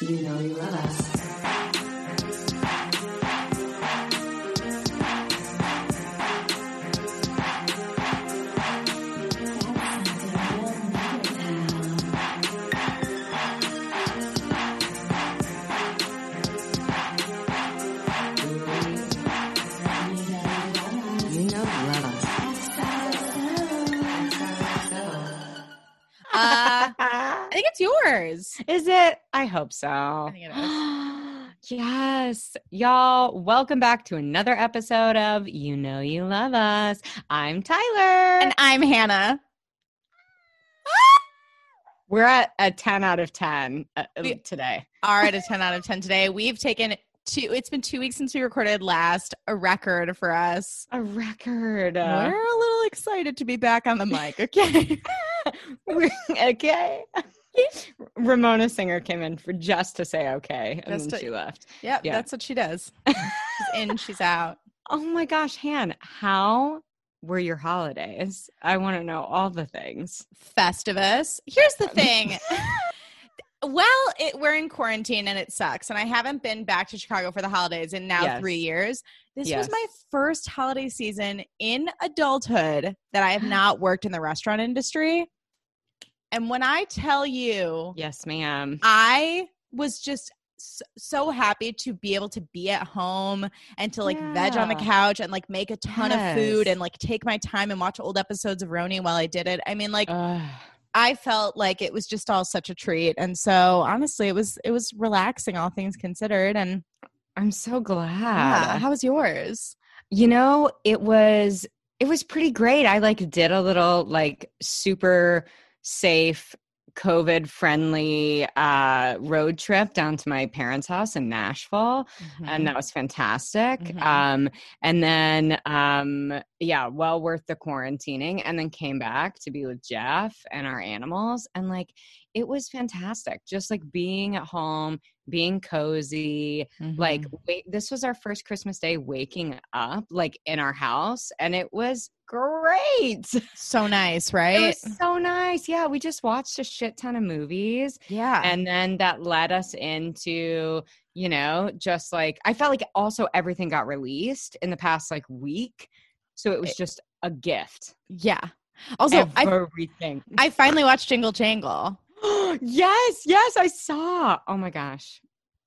You know you love us. You know you love us. Uh, I think it's yours. Is it? I hope so. I think it yes. Y'all, welcome back to another episode of You Know You Love Us. I'm Tyler. And I'm Hannah. we're at a 10 out of 10 uh, We- today. Are at a 10 out of 10 today. We've taken two, it's been two weeks since we recorded last, a record for us. A record. We're a little excited to be back on the mic. Okay. okay. Ramona Singer came in for just to say okay, and Just then to- she left. yep. Yeah. That's what she does. She's in, she's out. Oh my gosh, Han, how were your holidays? I want to know all the things. Festivus. Here's the um, thing. well, it, we're in quarantine and it sucks. And I haven't been back to Chicago for the holidays in now Yes. three years. This Yes. was my first holiday season in adulthood that I have not worked in the restaurant industry. And when I tell you, Yes, ma'am. I was just so happy to be able to be at home and to like veg on the couch and like make a ton of food and like take my time and watch old episodes of Roni while I did it. I mean, like Ugh. I felt like it was just all such a treat. And so honestly, it was it was relaxing all things considered. And I'm so glad. yeah, how was yours? You know, it was it was pretty great. I like did a little like super safe COVID friendly uh road trip down to my parents' house in Nashville. and that was fantastic. Mhm. Um, and then, um, yeah, well worth the quarantining. And then came back to be with Jeff and our animals, and like it was fantastic. Just like being at home, being cozy. Like, Mm-hmm. wait, this was our first Christmas day waking up like in our house, and it was great. so nice, It right? was so nice. Yeah, we just watched a shit ton of movies yeah. and then that led us into you know just like i felt like also everything got released in the past like week so it was It- just a gift yeah. Also, I everything I finally watched Jingle Jangle. yes yes i saw oh my gosh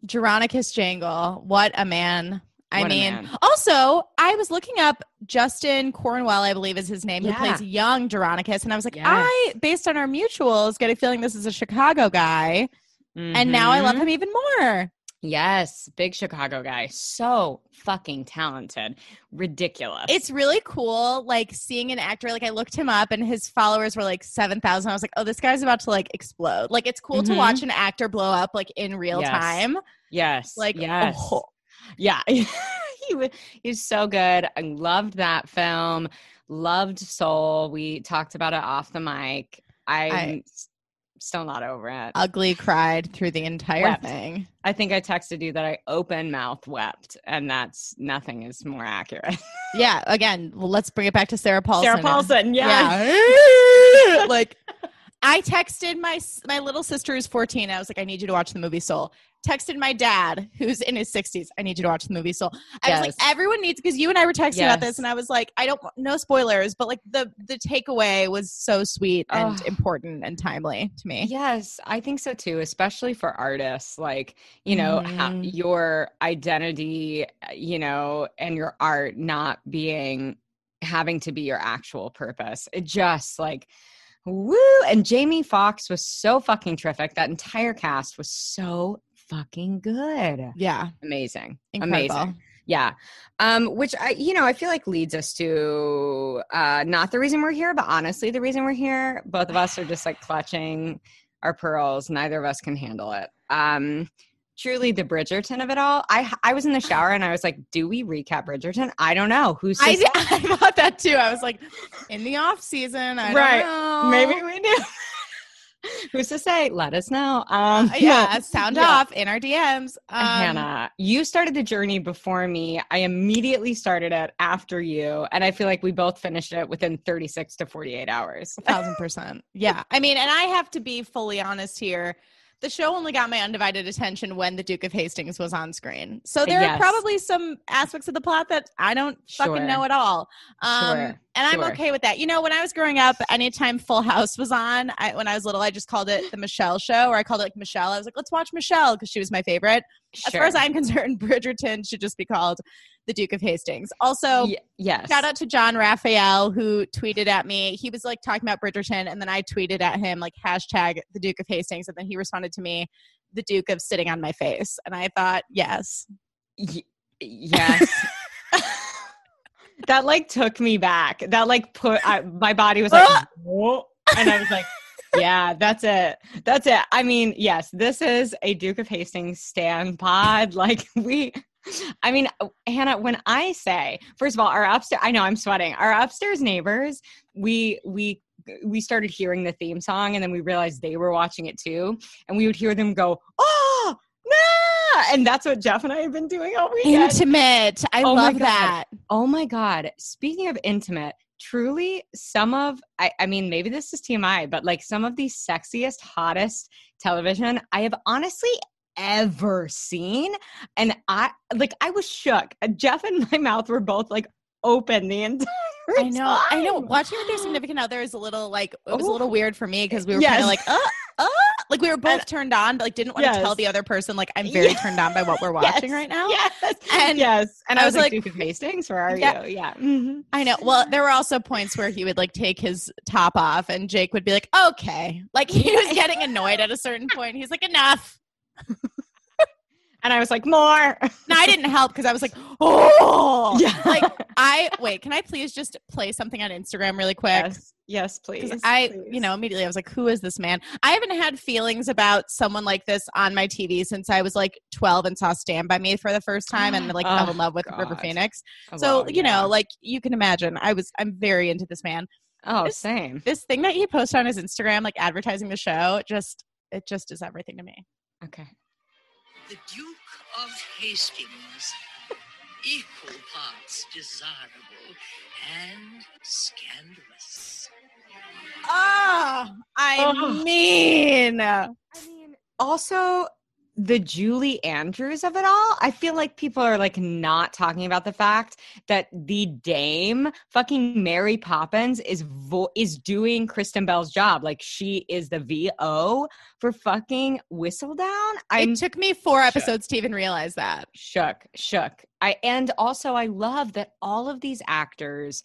Jeronicus Jangle. What a man. I What mean, man. also, I was looking up Justin Cornwell, I believe is his name, who plays young Jeronicus. And I was like, Yes. I, based on our mutuals, get a feeling this is a Chicago guy. And now I love Mhm. him even more. Yes big chicago guy so fucking talented ridiculous It's really cool, like seeing an actor. Like I looked him up, and his followers were like seven thousand. I was like, oh, this guy's about to like explode. Like it's cool to Mhm. watch an actor blow up like in real Yes. time. yes Like yes oh, Yeah, he was he's so good. I loved that film. Loved Soul. We talked about it off the mic. I'm I- still not over it. ugly cried through the entire Wept. thing. I think I texted you that I open mouth wept, and that's nothing is more accurate. Yeah. Again, let's bring it back to Sarah Paulson. Sarah Paulson, Yeah. like I texted my my little sister who's 14. I was like, I need you to watch the movie Soul. Texted my dad who's in his 60s. I need you to watch the movie Soul. I was like, everyone needs because you and I were texting about this, and I was like, I don't no spoilers, but like the the takeaway was so sweet and Oh. important and timely to me. Yes, I think so too, especially for artists. Like, you know, how, Mhm. your identity, uh, you know, and your art not being having to be your actual purpose. It just like, woo. And Jamie Foxx was so fucking terrific. That entire cast was so fucking good. Yeah, Amazing. incredible. Amazing. Yeah. Um, which I, you know, I feel like leads us to uh not the reason we're here, but honestly the reason we're here. Both of us are just like clutching our pearls. Neither of us can handle it. Um truly the Bridgerton of it all. I I was in the shower and I was like, do we recap Bridgerton? I don't know. Who's I. I thought that too. I was like, in the off season, I Right. don't know. Maybe we do. Who's to say? Let us know. Um Uh, yeah, sound Yeah. off in our DMs. Um, Hannah, you started the journey before me. I immediately started it after you, and I feel like we both finished it within 36 to 48 hours. a thousand percent. Yeah. I mean, and I have to be fully honest here. The show only got my undivided attention when the Duke of Hastings was on screen. So there Yes. are probably some aspects of the plot that I don't fucking Sure. know at all. Um, Sure. And I'm okay with that. You know, when I was growing up, anytime Full House was on, I, when I was little, I just called it the Michelle Show, or I called it like Michelle. I was like, let's watch Michelle because she was my favorite. As far as I'm concerned, Bridgerton should just be called the Duke of Hastings. Also, Y- yes. Shout out to John Raphael who tweeted at me. He was like talking about Bridgerton, and then I tweeted at him like hashtag the Duke of Hastings, and then he responded to me, the Duke of sitting on my face. And I thought, yes. Y- yes. that like took me back. That like put I, my body was like! "Whoa," and I was like, yeah, that's it. That's it. I mean, yes, this is a Duke of Hastings stan pod. Like we. I mean, uh, Hannah, when I say, first of all, our upstairs, I know I'm sweating. Our upstairs neighbors, we, we, we started hearing the theme song and then we realized they were watching it too. And we would hear them go, oh, nah! And that's what Jeff and I have been doing all weekend. Intimate. I Oh love that. Oh my God. Speaking of intimate, truly some of, I, I mean, maybe this is TMI, but like some of the sexiest, hottest television I have honestly ever seen. And I, like, I was shook. Jeff and my mouth were both like open the entire I know. I know. Watching with your significant other is a little like it was a Oh. little weird for me because we were Yes. kind of like, uh, uh, like we were both turned on, but like didn't want to tell the other person like I'm very Yes. turned on by what we're watching right now. Yes. And yes. And I, I was, was like, like- Hastings, where are Yeah. you? Yeah. Mhm. I know. Well, there were also points where he would like take his top off, and Jake would be like, "Okay," like he was getting annoyed at a certain point. He's like, "Enough." And I was like, more. No, I didn't help because I was like, "Oh, Yeah. Like I wait. Can I please just play something on Instagram really quick? yes. Yes, please. I, please. you know, immediately I was like, "Who is this man?" I haven't had feelings about someone like this on my TV since I was like 12 and saw Stand by Me for the first time and like fell Oh, in love with River Phoenix. Oh, So you yeah. know, like you can imagine, I was I'm very into this man. Oh, this- same. this thing that he posted on his Instagram, like advertising the show, just it just is everything to me. Okay. The Duke of Hastings, equal parts desirable and scandalous. Oh, I Oh. mean, I mean, also the Julie Andrews of it all. I feel like people are like not talking about the fact that the dame, fucking Mary Poppins, is vo- is doing Kristen Bell's job. Like she is the VO for fucking Whistledown. I'm it took me four episodes to even realize that. shook shook i and also i love that all of these actors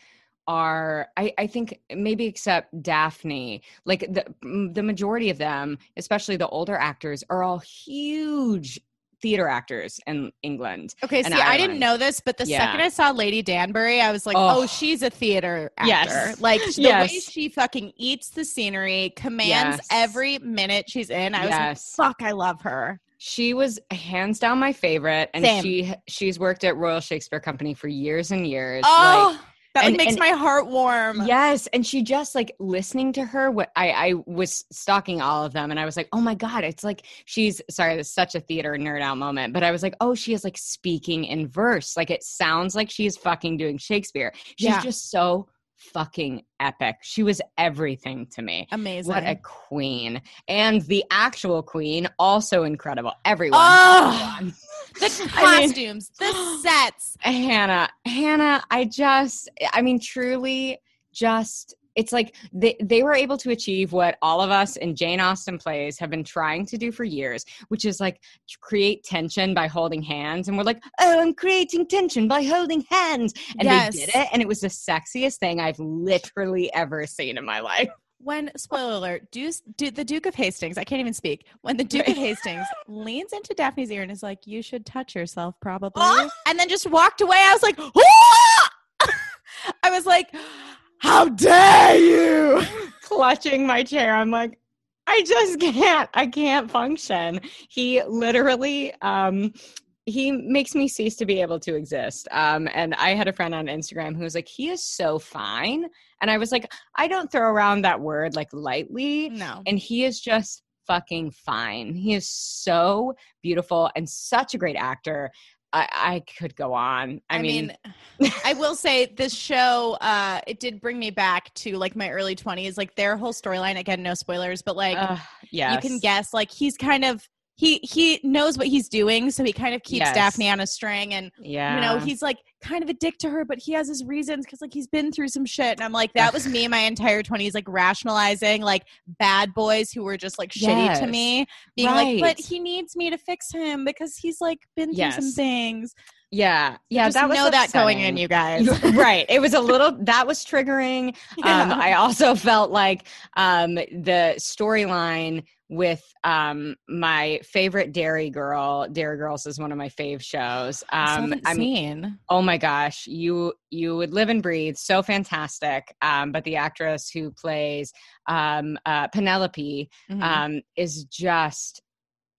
are I, I think maybe except daphne like the the majority of them especially the older actors are all huge theater actors in england Okay, see, I didn't know this, but the Yeah. second I saw Lady Danbury, I was like, oh, Oh. she's a theater actor. Yes. Like the way she fucking eats the scenery, commands Yes. every minute she's in. I was like, fuck, I love her. she was hands down my favorite and Same. she she's worked at royal shakespeare company for years and years Oh, that like, makes and- my heart warm. Yes, and she just like listening to her. What I I was stalking all of them, and I was like, oh my god, it's like she's sorry. This is such a theater nerd out moment, but I was like, oh, she is like speaking in verse. Like it sounds like she's fucking doing Shakespeare. She's Yeah. just so fucking epic. She was everything to me. Amazing. What a queen, and the actual queen also incredible. Everyone. Oh, the I mean- costumes, the sets. Hannah, Hannah, I just, I mean, truly, just, it's like they, they were able to achieve what all of us in Jane Austen plays have been trying to do for years, which is like create tension by holding hands. And we're like, oh, I'm creating tension by holding hands. And Yes. they did it. And it was the sexiest thing I've literally ever seen in my life. When spoiler alert, do, do the Duke of Hastings, I can't even speak. When the Duke of Hastings leans into Daphne's ear and is like, "You should touch yourself, probably," and then just walked away, I was like! I was like, "How dare you!" clutching my chair. I'm like, I just can't. I can't function. He literally um he makes me cease to be able to exist. Um and I had a friend on Instagram who was like, he is so fine. And I was like, I don't throw around that word like lightly. No, And he is just fucking fine. He is so beautiful and such a great actor. I, I could go on. I, I, mean, mean, I will say this show, uh, it did bring me back to like my early 20s. Like their whole storyline, again, no spoilers, but like uh, yes. you can guess, like he's kind of he he knows what he's doing, so he kind of keeps Yes. Daphne on a string and Yeah. you know, he's like kind of a dick to her, but he has his reasons because like he's been through some shit. And I'm like, that was me my entire 20s, like rationalizing like bad boys who were just like shitty to me, being like, but he needs me to fix him because he's like been through some things. Yeah. Yeah. Just that was know that going in, you guys. right. It was a little that was triggering. Um, I also felt like um, the storyline with um, my favorite Derry Girl. Derry Girls is one of my fave shows. Um, I mean, oh my gosh, you you would live and breathe. So fantastic. Um, but the actress who plays um, uh, Penelope Mhm. um, is just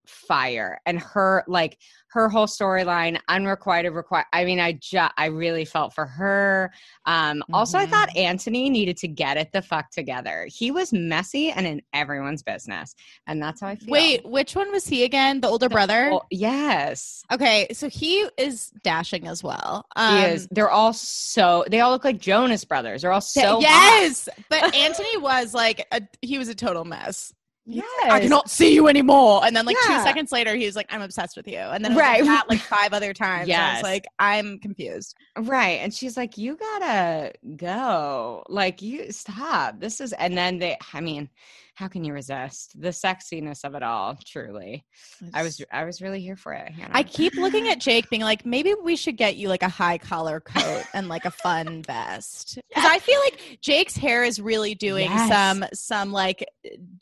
fire and her like her whole storyline unrequited require i mean i just i really felt for her um also i thought anthony needed to get it the fuck together he was messy and in everyone's business and that's how i feel wait, which one was he again? The older brother? Oh, yes Okay, so he is dashing as well. he Um, is they're all so they all look like jonas brothers they're all so hot. yes, but Anthony was like a, he was a total mess. Yes I cannot see you anymore. And then like Yeah. two seconds later, he was like, I'm obsessed with you. And then Right. like that like five other times. Yes. I was like, I'm confused. Right. And she's like, you gotta go. Like, you stop. This is, and then they, I mean, how can you resist the sexiness of it all? Truly. I was, I was really here for it. Hannah. I keep looking at Jake being like, maybe we should get you like a high collar coat and like a fun vest. Because I feel like Jake's hair is really doing Yes. some some like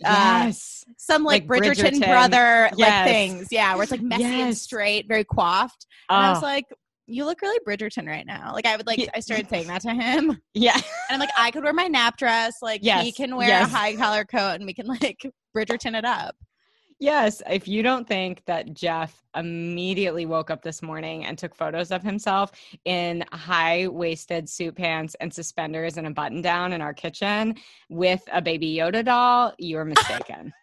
uh yes. some like, Like Bridgerton, Bridgerton. brother like things. Yeah, where it's like messy and straight, very coiffed. And I was Oh, like, you look really Bridgerton right now. Like I would like Yeah. I started saying that to him. Yeah. And. I'm like, I could wear my nap dress, like he can wear yes. a high collar coat and we can like Bridgerton it up. Yes. If you don't think that Jeff immediately woke up this morning and took photos of himself in high waisted suit pants and suspenders and a button down in our kitchen with a baby Yoda doll, you're mistaken.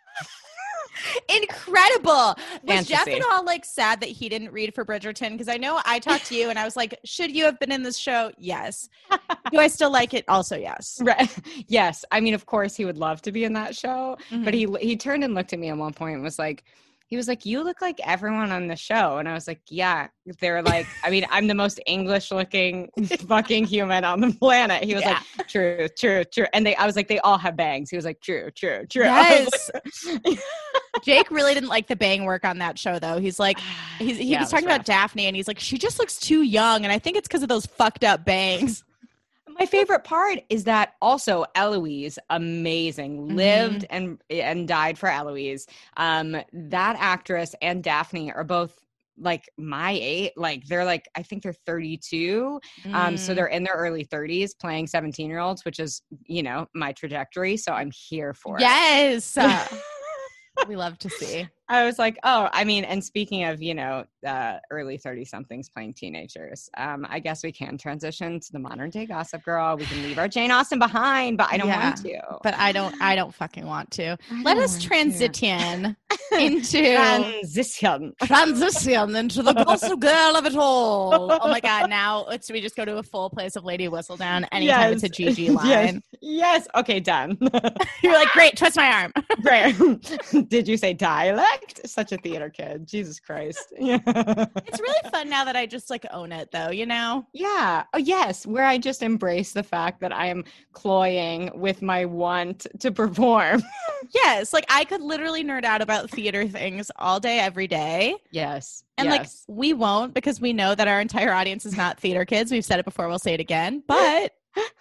Incredible. Was Jeff at all like sad that he didn't read for Bridgerton? Because I know I talked to you and I was like, should you have been in this show? Yes. Do I still like it? Also, yes. Right. Yes. I mean, of course, he would love to be in that show. But Mhm. he he turned and looked at me at one point and was like, he was like, "You look like everyone on the show," and I was like, "Yeah." They're like, I mean, I'm the most English looking fucking human on the planet. He was Yeah. like, "True, true, true," and they, I was like, "They all have bangs." He was like, "True, true, true." Yes. Jake really didn't like the bang work on that show, though. He's like, he's, he Yeah, was talking about. Daphne, and he's like, she just looks too young, and I think it's because of those fucked up bangs. My favorite part is that also Eloise, amazing, Mm-hmm. lived and and died for Eloise. Um, that actress and Daphne are both like my age. Like they're like I think they're 32. Um, so Mm. they're in their early 30s playing 17 year olds, which is you know my trajectory. So I'm here for it. yes, uh, we love to see. I was like, oh, I mean, and speaking of, you know, uh, early 30 somethings playing teenagers, um, I guess we can transition to the modern day gossip girl. We can leave our Jane Austen behind, but I don't want to. But I don't, I don't fucking want to. I Let us want to. transition into transition. transition into the gossip girl of it all. Oh my god! Now let's we just go to a full place of Lady Whistledown anytime it's a Yes. GG line. Yes. Yes. Okay, done. You're like, great, twist my arm. Great. Did you say dialect? Such a theater kid. Jesus Christ. Yeah. It's really fun now that I just like own it, though. You know. Yeah. Oh, yes. Where I just embrace the fact that I am cloying with my want to perform. Yes, like I could literally nerd out about theater things all day, every day. Yes. And yes. like we won't because we know that our entire audience is not theater kids. We've said it before, we'll say it again. But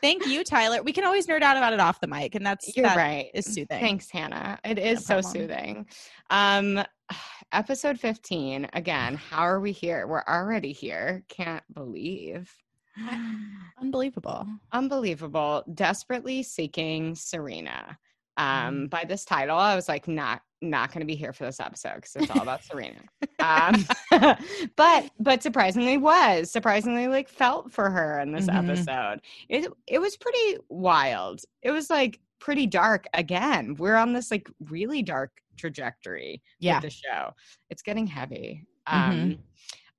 thank you, Tyler. We can always nerd out about it off the mic, and that's you're that right. is soothing. Thanks, Hannah. It is so problem. soothing. Um, episode 15. Again, how are we here? We're already here. Can't believe. Unbelievable. Unbelievable. Desperately seeking Serena. Mm-hmm. Um, by this title, I was like, not not going to be here for this episode because it's all about Serena. Um, but but surprisingly was surprisingly like felt for her in this Mhm. episode. It it was pretty wild. It was like pretty dark again. We're on this like really dark trajectory Yeah. with the show. It's getting heavy. Mhm. Um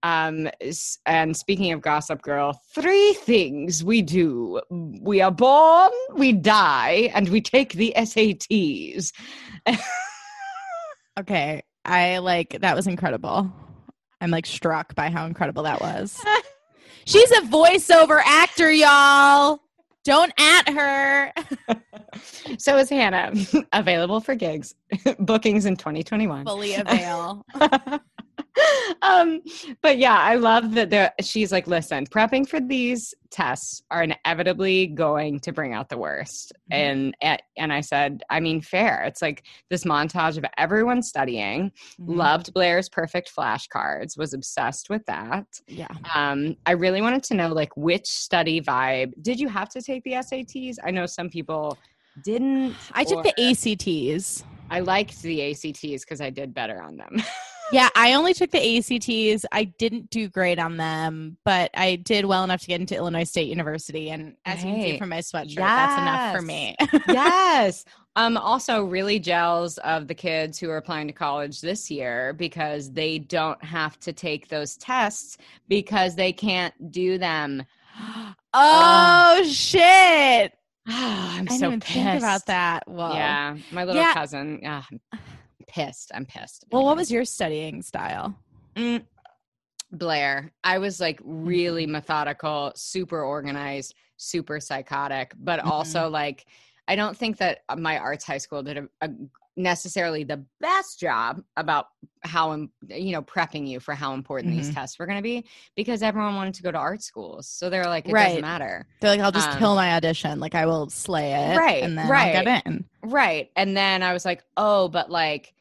Um, and speaking of Gossip Girl, three things we do: we are born, we die, and we take the SATs. Okay. I like that was incredible. I'm like struck by how incredible that was. She's a voiceover actor, y'all. Don't at her. so is Hannah, available for gigs, bookings in 2021. Fully avail. um but yeah i love that there she's like listen prepping for these tests are inevitably going to bring out the worst. And and and i said i mean fair. It's like this montage of everyone studying. Mhm. loved blair's perfect flashcards was obsessed with that. Yeah. um i really wanted to know like which study vibe did you have to take the sats i know some people didn't I took the ACTs. i liked the acts because i did better on them Yeah, I only took the ACTs. I didn't do great on them, but I did well enough to get into Illinois State University. And as you can see from my sweatshirt, that's enough for me. yes. Um, also, really gels of the kids who are applying to college this year because they don't have to take those tests because they can't do them. oh shit! I'm I so pissed. think about that. Whoa. Yeah, my little Yeah. cousin. Yeah, pissed. I'm pissed. Well, what was your studying style? Mm, Blair. I was like really Mm-hmm. methodical, super organized, super psychotic, but Mhm. also like I don't think that uh, my arts high school did a, a necessarily the best job about how im- you know prepping you for how important these Mhm. tests were going to be because everyone wanted to go to art schools, so they're like it Right. doesn't matter. They're like, I'll just Um, kill my audition. Like I will slay it, Right, And then right. I'll get in. Right. And then I was like, oh, but like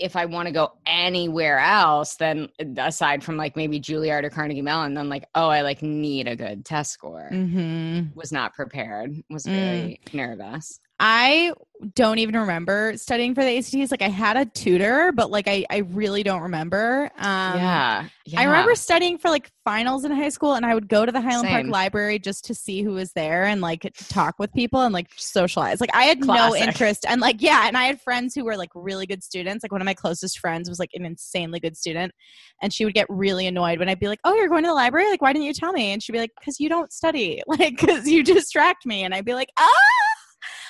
if I want to go anywhere else, then uh, aside from like maybe Juilliard or Carnegie Mellon, then like, oh, I like need a good test score. Mm-hmm. Was not prepared. Was Mm. very nervous. I don't even remember studying for the ACTs. Like I had a tutor, but like I, I really don't remember. Um, yeah, yeah. I remember studying for like finals in high school, and I would go to the Highland Park Library just to see who was there and like talk with people and like socialize. Like I had Classic. no interest, and like yeah, and I had friends who were like really good students. Like one of my closest friends was like an insanely good student, and she would get really annoyed when I'd be like, "Oh, you're going to the library? Like, why didn't you tell me?" And she'd be like, "Cause you don't study, like, cause you distract me." And I'd be like, "Ah."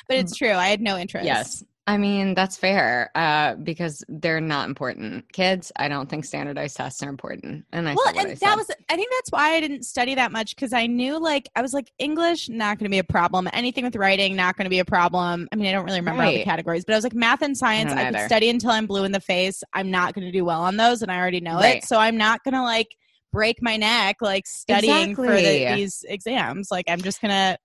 But it's true. I had no interest. Yes. I mean, that's fair uh, because they're not important. Kids, I don't think standardized tests are important. And I well, and I that said. was I think that's why I didn't study that much because I knew like I was like English not going to be a problem. Anything with writing not going to be a problem. I mean, I don't really remember all the categories, but I was like math and science. I, could study until I'm blue in the face. I'm not going to do well on those, and I already know Right. it. So I'm not going to like break my neck like studying for the, these exams. Like I'm just going to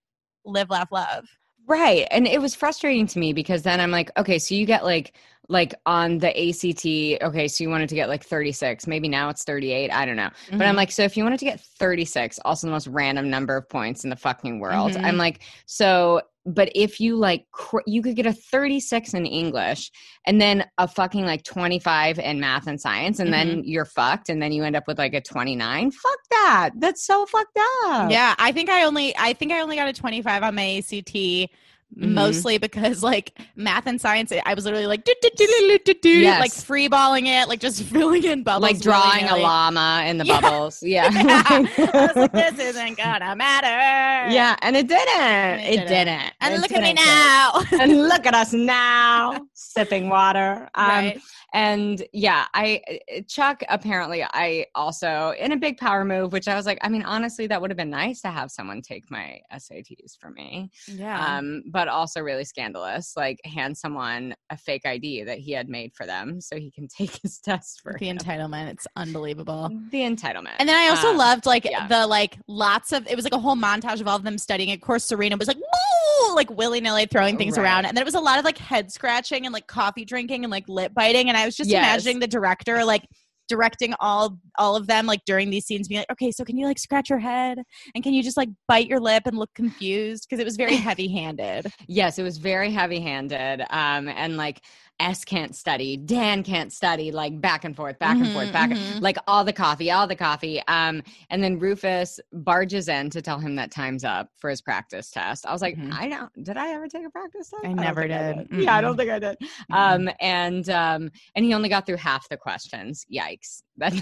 live, laugh, love. Right. And it was frustrating to me because then I'm like, okay, so you get like like on the ACT, okay, so you wanted to get like 36. Maybe now it's 38. I don't know. But Mm-hmm. I'm like, so if you wanted to get 36, also the most random number of points in the fucking world. Mhm. I'm like, so but if you like cr- you could get a 36 in English and then a fucking like 25 in math and science and Mm-hmm. then you're fucked and then you end up with like a 29. Fuck that. That's so fucked up. Yeah, I think I only I think I only got a 25 on my ACT Mm-hmm. mostly because like math and science I was literally like do, do, do, do, do, do, Yes. like free balling it, like just filling in bubbles Like drawing a llama in the Yeah. bubbles. Yeah. Yeah. I was like this isn't gonna matter. Yeah, and it didn't. And it it didn't. didn't. And It look at me now. and look at us now, sipping water. Um, right. And yeah, I Chuck apparently I also in a big power move, which I was like, I mean, honestly, that would have been nice to have someone take my SATs for me. Yeah. Um, but also really scandalous, like hand someone a fake ID that he had made for them so he can take his test for the him. entitlement. It's unbelievable. the entitlement. And then I also Um, loved like yeah. the like lots of it was like a whole montage of all of them studying. Of course, Serena was like woo, like willy nilly throwing things Right. around, and then it was a lot of like head scratching and like coffee drinking and like lip biting. And I was just Yes. imagining the director like directing all all of them like during these scenes being like okay so can you like scratch your head and can you just like bite your lip and look confused because it was very heavy handed Yes, it was very heavy handed. Um, and like S can't study, Dan can't study, like back and forth, back and forth, Mhm, back, mhm. like all the coffee, all the coffee. Um, and then Rufus barges in to tell him that time's up for his practice test. I was like, Mhm. I don't, did I ever take a practice test? I don't never think did. Yeah, I don't think I did. Um, and um, and he only got through half the questions. Yikes. That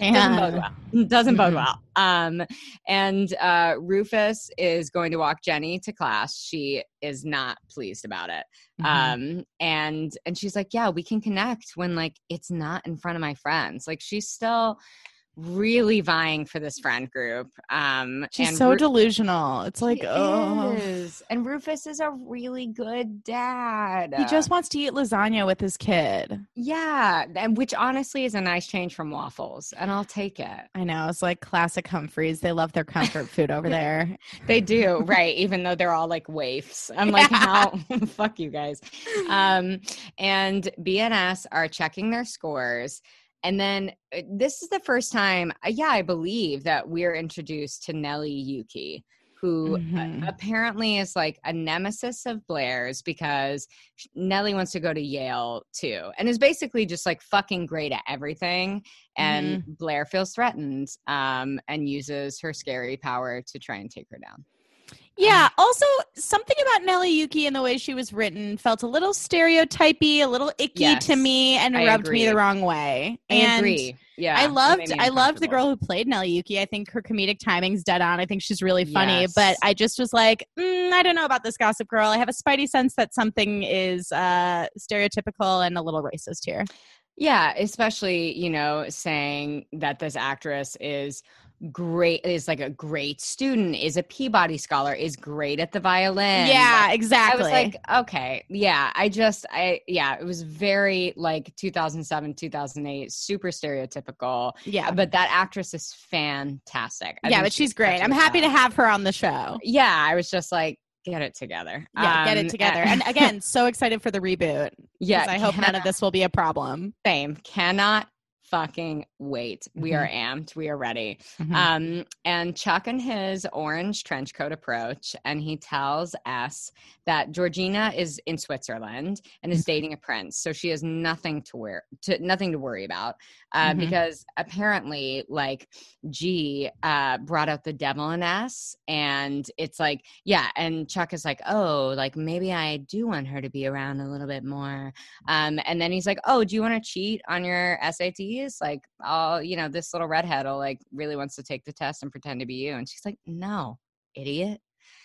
doesn't bode well. Doesn't bode Mhm. well. Um, and uh, Rufus is going to walk Jenny to class. She is not pleased about it. Mhm. Um, and and she's like, yeah, we can connect when like it's not in front of my friends. Like she's still really vying for this friend group. Um, She's so Ru- delusional. It's like, oh. is. and Rufus is a really good dad. He just wants to eat lasagna with his kid. yeah, and which honestly is a nice change from waffles, and I'll take it. I know. It's like classic Humphreys. They love their comfort food over there. They do, right? Even though they're all like waifs. I'm like, how? fuck you guys. Um, and BNS are checking their scores. And then uh, this is the first time, uh, yeah, I believe that we're introduced to Nelly Yuki, who uh, Mhm. apparently is like a nemesis of Blair's because Nellie wants to go to Yale too, and is basically just like fucking great at everything. And Blair feels threatened um, and uses her scary power to try and take her down. Yeah. Also, something about Nelly Yuki and the way she was written felt a little stereotypy, a little icky Yes, to me, and I rubbed me the wrong way. I and agree. Yeah, I loved I loved the girl who played Nelly Yuki. I think her comedic timing's dead on. I think she's really funny, Yes. but I just was like, mm, I don't know about this Gossip Girl. I have a spidey sense that something is uh, stereotypical and a little racist here. Yeah, especially, you know, saying that this actress is great, is like a great student, is a Peabody scholar, is great at the violin. yeah, Like, exactly. I was like, okay, yeah, I just, I, yeah, it was very like 2007, 2008, super stereotypical. yeah, But that actress is fantastic. I yeah, but she's great. I'm happy to have her on the show. Yeah, I was just like, get it together. Yeah, get Um, it together. And again, so excited for the reboot. yeah, I hope none of this will be a problem. same. Cannot fucking wait. We are Mm-hmm. amped. We are ready. Mhm. Um, and Chuck and his orange trench coat approach, and he tells S that Georgina is in Switzerland and is dating a prince, so she has nothing to wear, to nothing to worry about, uh, Mhm. because apparently, like G uh, brought out the devil in S, and it's like, yeah, and Chuck is like, oh, like maybe I do want her to be around a little bit more, um, and then he's like, oh, do you want to cheat on your Like, oh, you know, this little redhead will like really wants to take the test and pretend to be you. And she's like, no, idiot.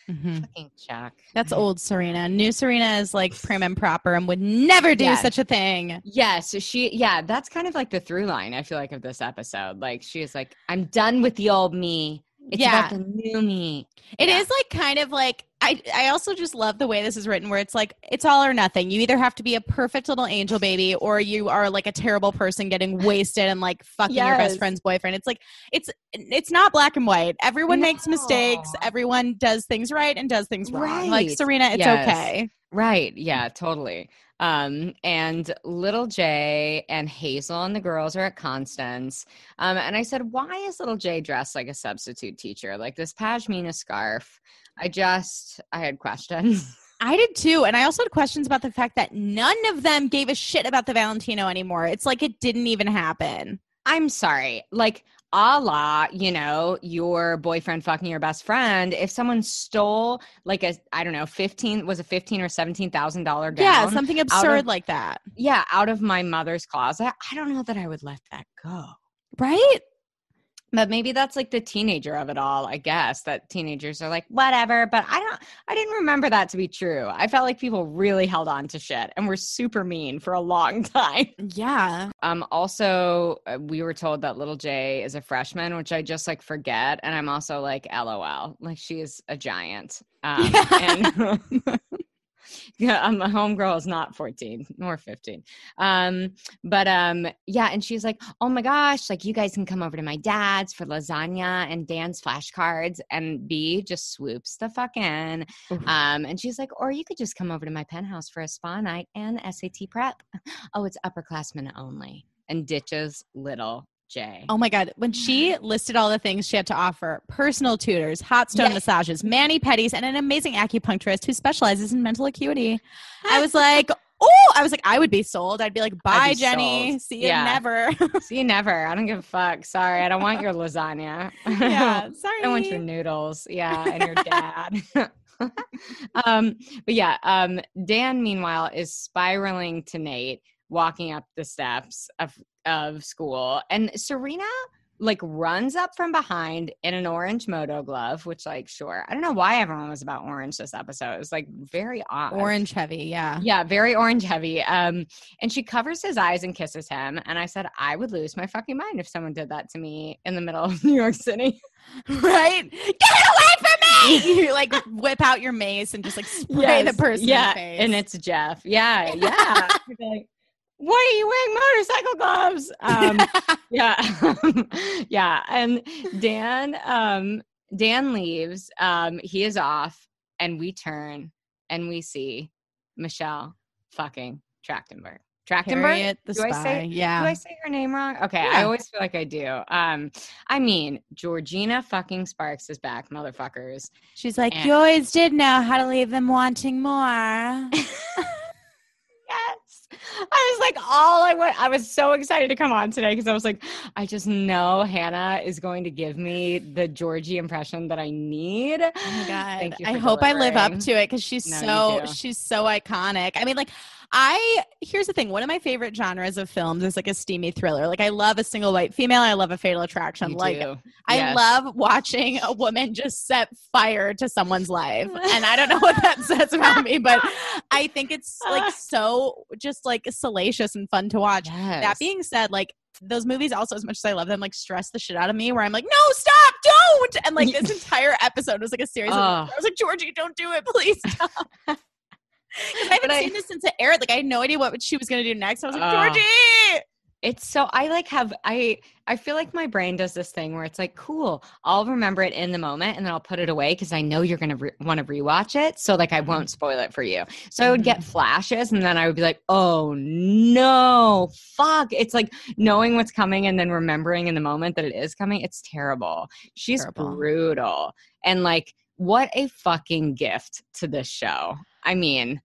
Mhm. Fucking Chuck. That's old Serena. New Serena is like prim and proper and would never do Yes. such a thing. Yeah, so she, yeah, that's kind of like the through line, I feel like, of this episode. Like, she is like, I'm done with the old me. It's Yeah. about the new me. It is Yeah. like kind of like I I also just love the way this is written where it's like it's all or nothing. You either have to be a perfect little angel baby or you are like a terrible person getting wasted and like fucking your best friend's boyfriend. It's like it's it's not black and white. Everyone makes mistakes. Everyone does things right and does things wrong. Like Serena, it's Yes. okay. Right. Yeah, totally. Um, and little J and Hazel and the girls are at Constance. Um, and I said, why is little J dressed like a substitute teacher? Like this pashmina scarf. I just I had questions. I did too. And I also had questions about the fact that none of them gave a shit about the Valentino anymore. It's like it didn't even happen. I'm sorry. Like a la, you know, your boyfriend fucking your best friend. If someone stole like a I don't know, fifteen was a fifteen or seventeen thousand dollar gown. yeah, something absurd of- like that. yeah, out of my mother's closet. I don't know that I would let that go. Right? But maybe that's like the teenager of it all, I guess. That teenagers are like, whatever. But I don't I didn't remember that to be true. I felt like people really held on to shit and were super mean for a long time. Yeah. Um also uh, we were told that little J is a freshman, which I just like forget. And I'm also like, LOL. Like she is a giant. Um and yeah, um, my homegirl is not 14 nor 15. Um, but um, yeah, and she's like, oh my gosh, like you guys can come over to my dad's for lasagna and dance flashcards. And B just swoops the fuck in. Um, and she's like, or you could just come over to my penthouse for a spa night and SAT prep. Oh, it's upperclassmen only. And ditches little J. Oh my God. When she listed all the things she had to offer personal tutors, hot stone Yes. massages, mani pedis, and an amazing acupuncturist who specializes in mental acuity, I was like, oh, I was like, I would be sold. I'd be like, bye, be Jenny. sold. See you Yeah. never. See you never. I don't give a fuck. Sorry, I don't want your lasagna. yeah. Sorry. I don't want your noodles. Yeah, and your dad. um, but yeah, um, Dan meanwhile is spiraling to Nate walking up the steps of of school, and Serena like runs up from behind in an orange moto glove, which like sure. I don't know why everyone was about orange this episode. It was like very odd. Orange heavy, yeah. Yeah, very orange heavy. Um, and she covers his eyes and kisses him. And I said, I would lose my fucking mind if someone did that to me in the middle of New York City. right? Get away from me! you like whip out your mace and just like spray the person yeah, in the face. and it's Jeff. Yeah, yeah. Like, why are you wearing motorcycle gloves? Um, yeah, yeah. And Dan, um, Dan leaves. Um, he is off, and we turn and we see Michelle fucking Trachtenberg. Trachtenberg. Harriet the Do I spy. say- yeah. Do I say her name wrong? Okay, I always feel like I do. Um, I mean, Georgina fucking Sparks is back, motherfuckers. She's like, And- you always did know how to leave them wanting more. I was like, all I want, I was so excited to come on today because I was like, I just know Hannah is going to give me the Georgie impression that I need. Oh my god! Thank you I hope I live up to it because she's No, so she's so iconic. I mean, like, I here's the thing. One of my favorite genres of films is like a steamy thriller. Like, I love a single white female. I love a fatal attraction. You like, do. I love watching a woman just set fire to someone's life. And I don't know what that says about me, but I think it's like so just like salacious and fun to watch. That being said, like those movies also as much as I love them, like stress the shit out of me where I'm like, no, stop, don't. And like this entire episode was like a series of I was like, Georgie, don't do it, please stop. Because I haven't I- seen this since it aired. Like I had no idea what she was gonna do next. I was like, Ugh. Georgie. It's so I like have I I feel like my brain does this thing where it's like cool I'll remember it in the moment and then I'll put it away because I know you're gonna re- want to rewatch it so like I Mm-hmm. won't spoil it for you so I would get flashes and then I would be like oh no fuck it's like knowing what's coming and then remembering in the moment that it is coming it's terrible she's Terrible. brutal and like what a fucking gift to this show I mean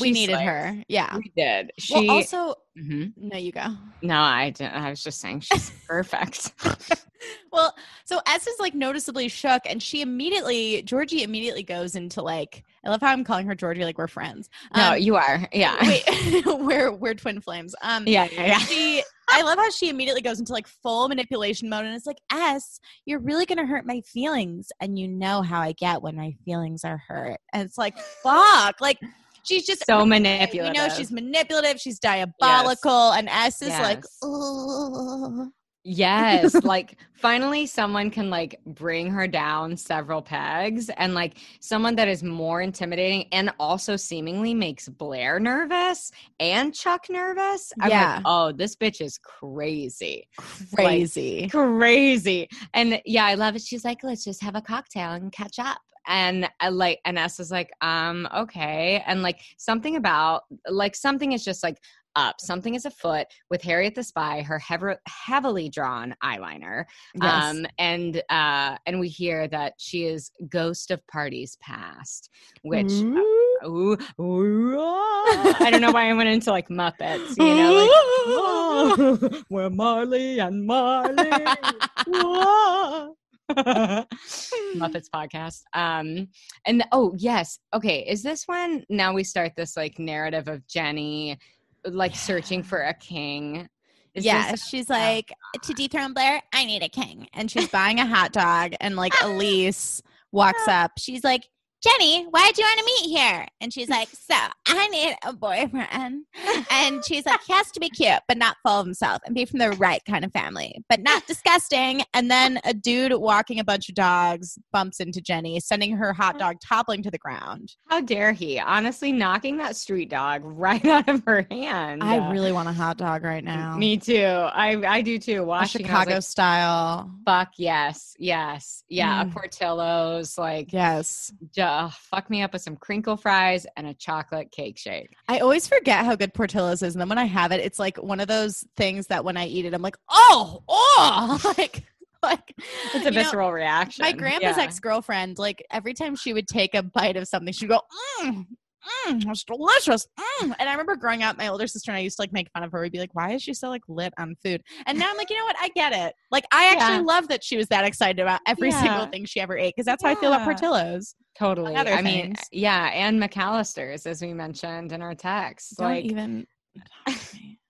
We needed slays. her. Yeah. we did she Well, also, Mhm. no, you go. no I didn't I was just saying she's perfect. Well, so S is like noticeably shook, and she immediately, Georgie immediately goes into like, I love how I'm calling her Georgie, like we're friends. No, Um, you are. Yeah. wait, we're we're twin flames. Um, Yeah, yeah, yeah. she, I love how she immediately goes into like full manipulation mode, and it's like, S, you're really gonna hurt my feelings, and you know how I get when my feelings are hurt, and it's like, fuck, like. She's just So manipulative. we manipulative. know she's manipulative. She's diabolical, and S is like, Yes. Yes, like finally someone can like bring her down several pegs and like someone that is more intimidating and also seemingly makes Blair nervous and Chuck nervous. I'm Yeah. like, oh, this bitch is crazy. crazy. Crazy. And yeah, I love it. She's like, let's just have a cocktail and catch up. And I like and S is like, um, okay. And like something about like something is just like up. Something is afoot with Harriet the Spy, her hev- heavily drawn eyeliner. Yes. Um, and uh, and we hear that she is ghost of parties past, which Mm-hmm. uh, ooh, ooh, ah. I don't know why I went into like Muppets, you know, like we're Marley and Marley. Muppets podcast. Um, and oh yes, okay. Is this when now we start this like narrative of Jenny, like searching for a king? Is yeah, she's like to dethrone Blair. I need a king, and she's buying a hot dog. And like Elise walks up, she's like, "Jenny, why'd you want to meet here?" And she's like, "So I need a boyfriend." And she's like, "He has to be cute, but not full of himself, and be from the right kind of family, but not disgusting." And then a dude walking a bunch of dogs bumps into Jenny, sending her hot dog toppling to the ground. How dare he? Honestly, knocking that street dog right out of her hand. I really want a hot dog right now. Me too. I I do too. Watching, Chicago like, style. fuck yes, yes, yeah. Mm. Portillo's, like, Yes. Duh, fuck me up with some crinkle fries and a chocolate cake shake. I always forget how good Portillo's is, and then when I have it, it's like one of those things that when I eat it, I'm like, oh, oh, like, like It's a know, visceral reaction. my grandma's Yeah. ex girlfriend, like every time she would take a bite of something, she'd go, mm, mm, it's delicious. Mm. And I remember growing up, my older sister and I used to like make fun of her. We'd be like, why is she so like lit on food? And now I'm like, you know what? I get it. Like, I actually Yeah. love that she was that excited about every single thing she ever ate because that's how I feel about Portillo's. Totally. I mean, yeah, and McAlister's, as we mentioned in our text. Don't like, even.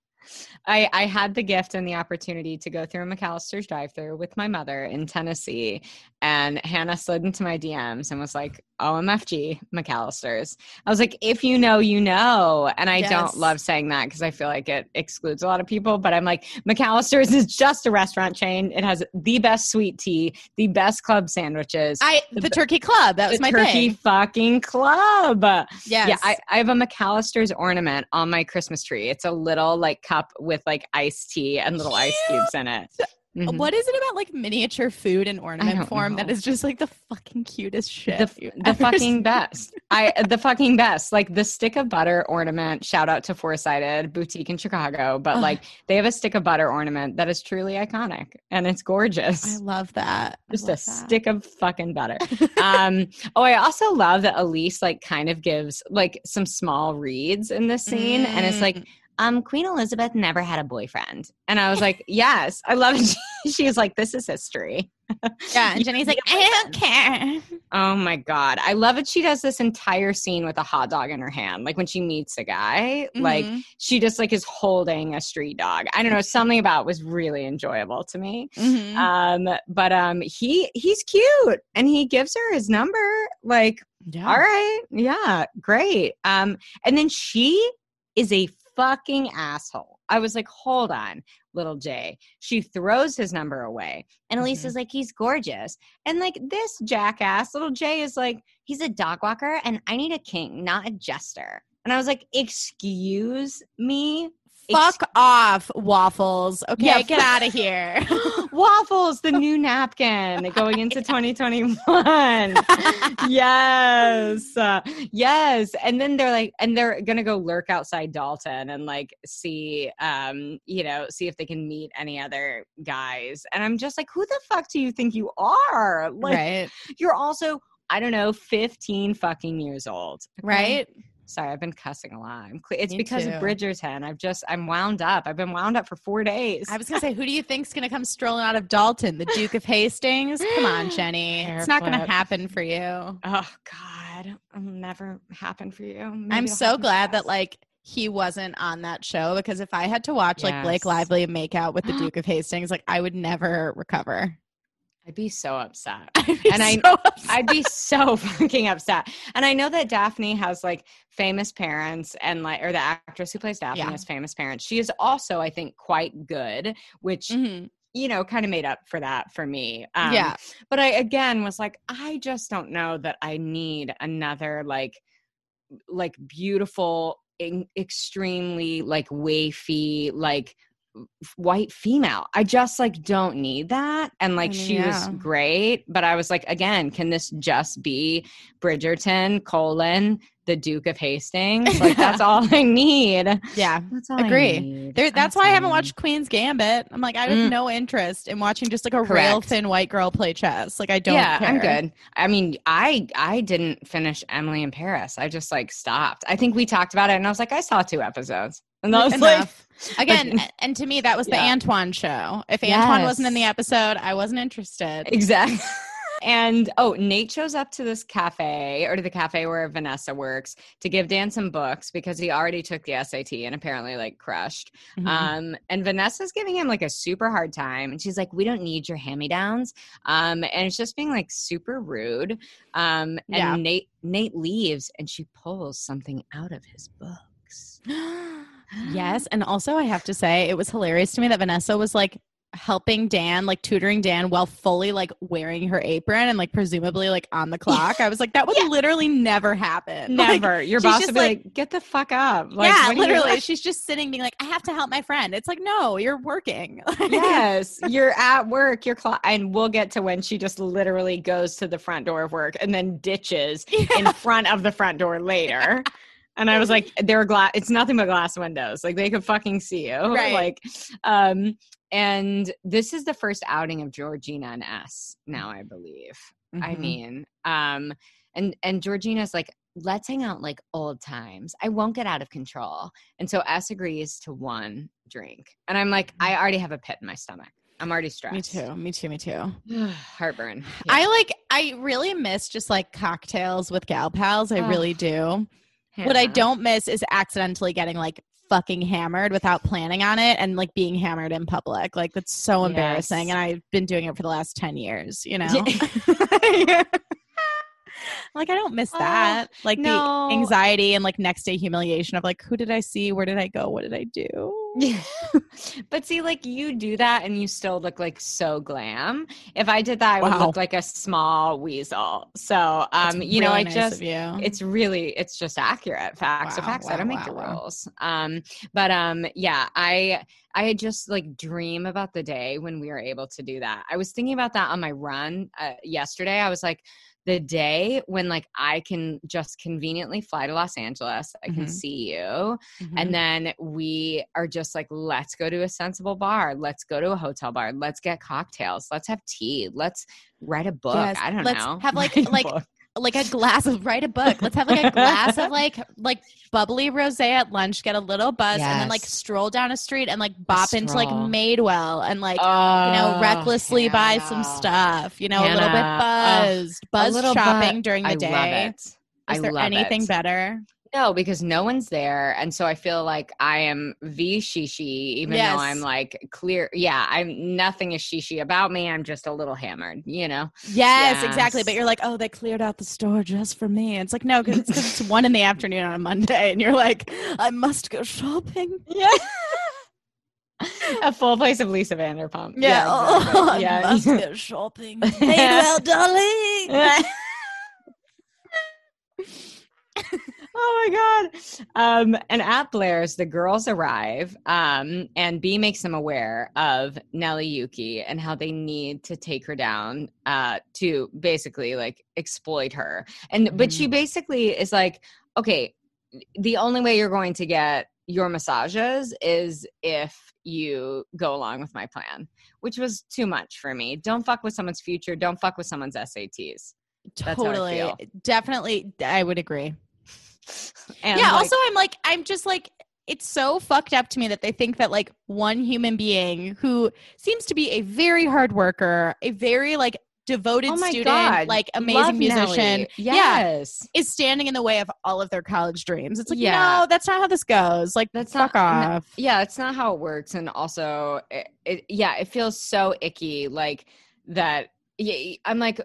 I, I had the gift and the opportunity to go through a McAlister's drive through with my mother in Tennessee. And Hannah slid into my DMs and was like, OMFG, McAlister's. I was like, if you know, you know. And I Yes. don't love saying that because I feel like it excludes a lot of people. But I'm like, McAlister's is just a restaurant chain. It has the best sweet tea, the best club sandwiches. I the Turkey Club. That was the my turkey thing. fucking club. Yes. Yeah, I, I have a McAlister's ornament on my Christmas tree. It's a little like cup with like iced tea and little ice cubes in it. Mhm. What is it about like miniature food in don't ornament form that know. is just like the fucking cutest shit? The, the fucking seen? best. I the fucking best. Like the stick of butter ornament. Shout out to Four-Sided Boutique in Chicago. But Ugh. like they have a stick of butter ornament that is truly iconic and it's gorgeous. I love that. Just a that. stick of fucking butter. um, oh, I also love that Elise like kind of gives like some small reads in this scene, and it's like, Mm. Um, Queen Elizabeth never had a boyfriend, and I was like, yes, I love it. She was like, this is history. yeah, and Jenny's like, I don't care. Oh my god, I love it. She does this entire scene with a hot dog in her hand, like when she meets a guy, like Mhm. she just like is holding a street dog. I don't know, something about it was really enjoyable to me. Mhm. um but um he he's cute and he gives her his number like yeah. all right yeah great um and then she is a fucking asshole. I was like hold on little J. She throws his number away and elise Mhm. is like he's gorgeous. And like this jackass little J is like he's a dog walker and i need a king not a jester. And i was like excuse me Fuck off, waffles. Okay, Yeah, get out of here. Waffles, the new napkin going into 2021. yes. Uh, yes. And then they're like, and they're going to go lurk outside Dalton and like see, um, you know, see if they can meet any other guys. And I'm just like, who the fuck do you think you are? Like, right, you're also, I don't know, 15 fucking years old. okay? right. Sorry, I've been cussing a lot. I'm cle- it's Me because too. of Bridgerton. I've just, I'm wound up. I've been wound up for four days. I was gonna say, who do you think's gonna come strolling out of Dalton? The Duke of Hastings? Come on, Jenny. It's not gonna happen for you. Oh God, it'll never happen for you. Maybe I'm so glad that like he wasn't on that show because if I had to watch like Blake Lively make out with the Duke of Hastings, like I would never recover. I'd be so upset. I'd be And I- so upset. I'd be so fucking upset. And I know that Daphne has like famous parents and like, or the actress who plays Daphne Yeah. has famous parents. She is also, I think, quite good, which Mhm. you know kind of made up for that for me. Um, yeah, but I again was like, I just don't know that I need another like like beautiful, in, extremely like wafy, like white female. I just like don't need that. And like I mean, she was great, but I was like, again, can this just be Bridgerton colon the Duke of Hastings? Like that's all I need. yeah. That's all I Agree. need. There, that's why I haven't need. watched Queen's Gambit. I'm like, I have Mm. no interest in watching just like a real thin white girl play chess. Like I don't. yeah, I'm good. I mean, I I didn't finish Emily in Paris. I just like stopped. I think we talked about it, and I was like, I saw two episodes, and I was like, Again, a- and to me, that was the Yeah. Antoine show. If Antoine wasn't in the episode, I wasn't interested. exactly. And oh, Nate shows up to this cafe or to the cafe where Vanessa works to give Dan some books because he already took the SAT and apparently like crushed. Mhm. Um, and Vanessa's giving him like a super hard time, and she's like, "We don't need your hand-me-downs," um, and it's just being like super rude. Um, and Yeah. Nate Nate leaves, and she pulls something out of his books. yes, and also I have to say it was hilarious to me that Vanessa was like helping Dan, like tutoring Dan while fully like wearing her apron and like presumably like on the clock. I was like, that would Yeah. literally never happen. Like, Never. Your she's boss would be like- like, "Get the fuck up!" Like, yeah, are literally. She's just sitting being like, I have to help my friend. It's like, no, you're working. yes, you're at work. You're cl- and we'll get to when she just literally goes to the front door of work and then ditches in front of the front door later. And I was like, they're glass. It's nothing but glass windows. Like they could fucking see you. Right. Like, um, and this is the first outing of Georgina and S. Now I believe. I Mhm. mean, um, and and Georgina's like, let's hang out like old times. I won't get out of control. And so S agrees to one drink, and I'm like, I already have a pit in my stomach. I'm already stressed. me too. Me too. Me too. Heartburn. I like I really miss just like cocktails with gal pals. I Ugh. really do. What I don't miss is accidentally getting like fucking hammered without planning on it and like being hammered in public. Like that's so embarrassing. Yes. And I've been doing it for the last 10 years, you know? Yeah. like I don't miss Oh, that. Like no. the anxiety and like next day humiliation of like, who did I see? Where did I go? What did I do? Yeah. but see, like you do that and you still look like so glam. If I did that, I would Wow. look like a small weasel. So, That's um, you know, I nice just it's really it's just accurate facts Wow, facts i don't make the wow. rules um but um yeah i i just like dream about the day when we are able to do that i was thinking about that on my run uh, yesterday i was like the day when like i can just conveniently fly to los angeles i can Mhm. see you Mhm. and then we are just like let's go to a sensible bar. Let's go to a hotel bar. Let's get cocktails. Let's have tea. Let's write a book. Yes, i don't let's know. have, like- Write like-. Like a glass of write a book. Let's have like a glass of like like bubbly rosé at lunch, get a little buzz, and then like stroll down a street and like bop into like. Madewell and like you know Oh, recklessly buy some stuff. You know, a little bit Hannah, ugh, buzzed, buzz shopping bu- during the I day. love it. Is I there love anything it. better? No, because no one's there, and so I feel like I am v shishi, even Yes. though I'm like clear. Yeah, I'm nothing is shishi about me. I'm just a little hammered, you know. Yes, exactly. But you're like, oh, they cleared out the store just for me. It's like, no, because it's, 'cause it's one in the afternoon on a Monday, and you're like, I must go shopping. Yeah. a full place of Lisa Vanderpump. Yeah, exactly. oh, I yeah. must go shopping. Madewell, darling. Oh my god. Um and at blair's the girls arrive um and b makes them aware of nelly yuki and how they need to take her down uh to basically like exploit her. And but she basically is like okay the only way you're going to get your massages is if you go along with my plan which was too much for me. Don't fuck with someone's future. Don't fuck with someone's sats totally. definitely i would agree and yeah like- also i'm like i'm just like it's so fucked up to me that they think that like one human being who seems to be a very hard worker a very like devoted Oh student God. like Love amazing musician Nelly. yeah Yes. is standing in the way of all of their college dreams it's like Yeah. no that's not how this goes like That's fuck not- off Yeah, it's not how it works. And also, it, it yeah, it feels so icky. Like that. Yeah, I'm like,